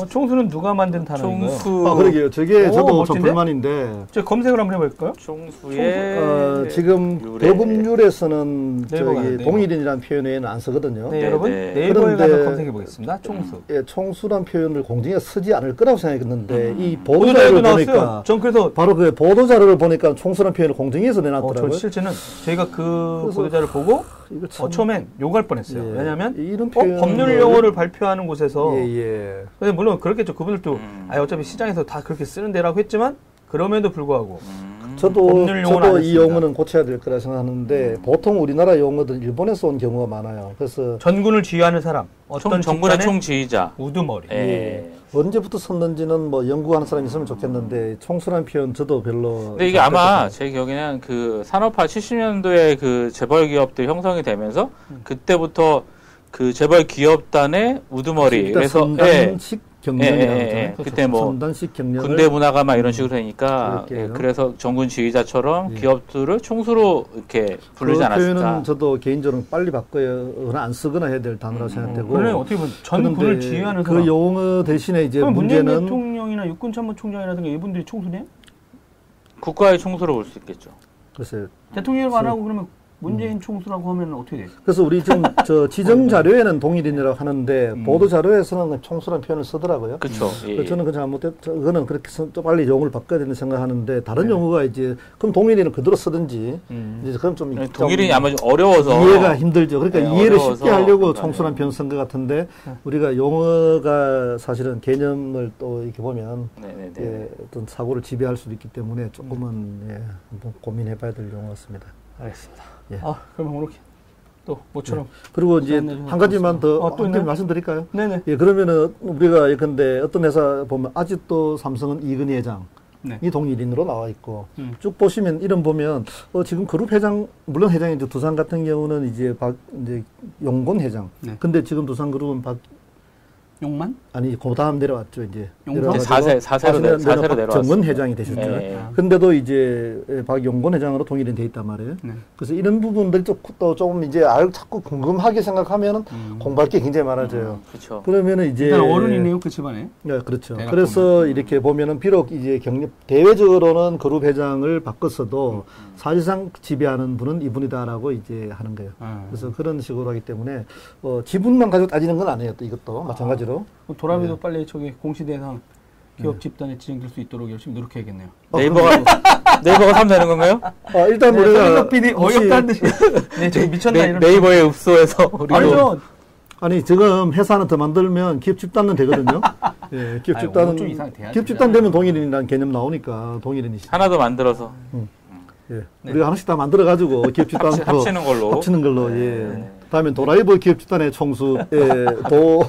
어, 총수는 누가 만든 단어인가요? 총수. 아, 그러게요. 저게 오, 저도 좀 멋진데? 불만인데 저 검색을 한번 해볼까요? 총수의 어, 지금 유래. 대법률에서는 저기. 동일인이라는 표현에는 안 쓰거든요. 네, 네, 여러분 네. 네이버에 가서 검색해 보겠습니다. 총수. 예, 총수란 표현을 공중에 쓰지 않을 거라고 생각했는데 이 보도자료도 보도자료를 나왔어요. 보니까 전 그래서 바로 그 보도자료를 보니까 총수란 표현을 공중에서 어, 내놨더라고요. 저 실제는 저희가 그 보도자를 보고 참- 어, 처음엔 욕할 뻔했어요. 예. 왜냐하면 이런 어, 법률 용어를 발표하는 곳에서 예, 예. 근데 물론 그렇겠죠. 그분들도 음. 아 어차피 시장에서 다 그렇게 쓰는 데라고 했지만 그럼에도 불구하고 음. 저도 용어는 안 저도 이. 용어는 고쳐야 될 거라 생각하는데 보통 우리나라 용어들 일본에서 온 경우가 많아요. 그래서 전군을 지휘하는 사람, 어떤 총, 정군의 총지휘자. 우두머리. 예. 언제부터 썼는지는 뭐 연구하는 사람이 있으면 좋겠는데 총수란 표현 저도 별로. 근데 이게 아마 제 기억에는 그 산업화 70년도에 그 재벌 기업들 형성이 되면서 그때부터 그 재벌 기업단의 우두머리 그래서 예. 선단식 경련이라고 예, 예, 하잖아요. 예. 그때 뭐 군대 문화가 막 이런 식으로 되니까 그렇게 예. 그래서 정군 지휘자처럼 예. 기업들을 총수로 이렇게 부르지 그 않았을까. 표현은 저도 개인적으로 빨리 바꿔야 안 쓰거나 해야 될 단어라고 생각되고. 그러네 어떻게 보면 전군을 지휘하는 그 사람. 용어 대신에 이제 그럼 문재인 문제는 대통령이나 육군 참모총장이라든가 이분들이 총수네? 국가의 총수로 볼 수 있겠죠. 글쎄. 대통령 안 하고 그러면 문재인 총수라고 하면 어떻게 돼? 그래서 우리 지금 *laughs* 저 지정 자료에는 동일인이라고 하는데 음. 보도 자료에서는 총수라는 표현을 쓰더라고요. 그렇죠. 예, 저는 그 잘못됐, 그거는 그렇게 써- 좀 빨리 용어를 바꿔야 된다 생각하는데 다른 용어가 이제 그럼 동일인은 그대로 쓰든지 음. 이제 그럼 좀 예. 좀 동일인이 아마 좀 어려워서 이해가 힘들죠. 그러니까 네, 이해를 쉽게 하려고 총수란 네. 표현 쓴 것 같은데 우리가 용어가 사실은 개념을 또 이렇게 보면 네네네. 예, 어떤 사고를 지배할 수도 있기 때문에 조금은 예, 한번 고민해봐야 될 용어 같습니다. 알겠습니다. 예. 아 그러면 오늘 또 모처럼 그리고 이제 한 가지만 더 어, 또? 가지 말씀드릴까요? 네네. 예, 그러면은 우리가 예컨대 어떤 회사 보면 아직도 삼성은 이근희 회장 네. 이 동일인으로 나와 있고 음. 쭉 보시면 이름 보면 어, 지금 그룹 회장 물론 회장이 이제 두산 같은 경우는 이제 박 이제 용곤 회장. 네. 근데 지금 두산 그룹은 박 용만? 아니 그 다음 내려왔죠 이제. 용선? 이제 사세- 사세로 내- 사세로 정원 내려왔습니다. 회장이 되셨죠. 예. 근데도 이제 예, 박용곤 회장으로 동일이 돼 있단 말이에요. 네. 그래서 이런 부분들 또, 또 조금 이제 알 자꾸 궁금하게 생각하면 음. 공부할 게 굉장히 많아져요. 그렇죠. 그러면은 이제 일단 어른이네요 그 집안에. 네, 그렇죠. 그래서 이렇게 보면은 비록 이제 경력 대외적으로는 그룹 회장을 바꿨어도 사실상 지배하는 분은 이분이다라고 이제 하는 거예요. 아. 그래서 그런 식으로 하기 때문에 어, 지분만 가지고 따지는 건 아니에요. 또 이것도 마찬가지로. 도라미도 네. 빨리 저기 공시대상 기업 집단에 지정될 수 있도록 열심히 노력해야겠네요. 네이버가 네이버가 사면 되는 건가요? 아, 일단 우리가 손석네, PD 혹시- 어이없다는 듯이. 네, 지금 미쳤나 네, 이런. 네이버에 읍소해서 우리도 아니죠. 아니 지금 회사는 더 만들면 기업 집단은 되거든요. *laughs* 예, 기업 아니, 집단은 좀 이상하게 돼야지. 기업 집단 되면 동일인이라는 개념 나오니까 동일인이 하나 더 만들어서 예. 우리가 하나씩 다 만들어 가지고 기업 집단 합치- 합치는 걸로. 합치는 걸로 네. 예. 다음에 도라이버 기업 집단의 총수 예, 도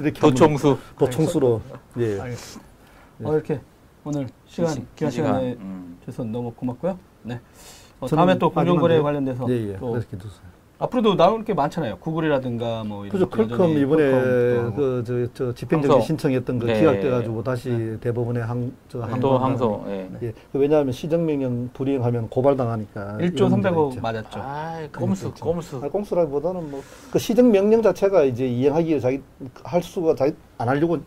이렇게 도총수 도총수로 예. 알겠습니다. 어, 이렇게 오늘 시간 시- 귀한 시간에 음. 주셔서 너무 고맙고요. 네. 어, 다음에 또 공정거래 마지막으로- 관련돼서 예, 예. 또 그렇게 두세요. 앞으로도 나올 게 많잖아요. 구글이라든가 뭐 이런 그죠. 컬컴 이번에 컬컴도 하고. 그저 저 집행정지 항소. 신청했던 거 네. 기각돼가지고 다시 대법원에 항저 항소 또 항소. 예. 예. 그 왜냐하면 시정명령 불이행하면 고발당하니까 1조 이런 문제가 300억 있죠. 맞았죠. 아, 꼼수, 꼼수. 아, 공수라기보다는 뭐 그 시정 명령 자체가 이제 이행하기 위해 자기 할 수가 자기 안 하려고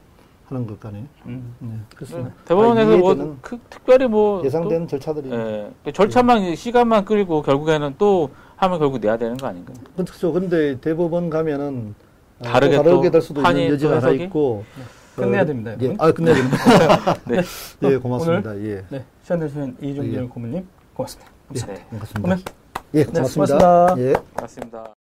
하는 것 같네요. 음. 네, 그렇습니다. 대법원에서 다뭐 그, 특별히 뭐 예상되는 절차들이. 또, 예, 그 절차만 시간만 끌고 결국에는 또 하면 결국 내야 되는 거 아닌가요? 그렇죠. 근데 대법원 가면은 어, 다르게 또 다르게 또될 수도 있는 여지가 또 하나? 있고. 끝내야 어, 됩니다, 예, 여러분. 아 끝내야 됩니다. *laughs* 네. 예, 고맙습니다. 예, 네. 시간 내주신 이종길 예. 고문님 고맙습니다. 네. 고맙습니다. 그러면 예, 네, 고맙습니다. 고맙습니다. 예. 맞습니다.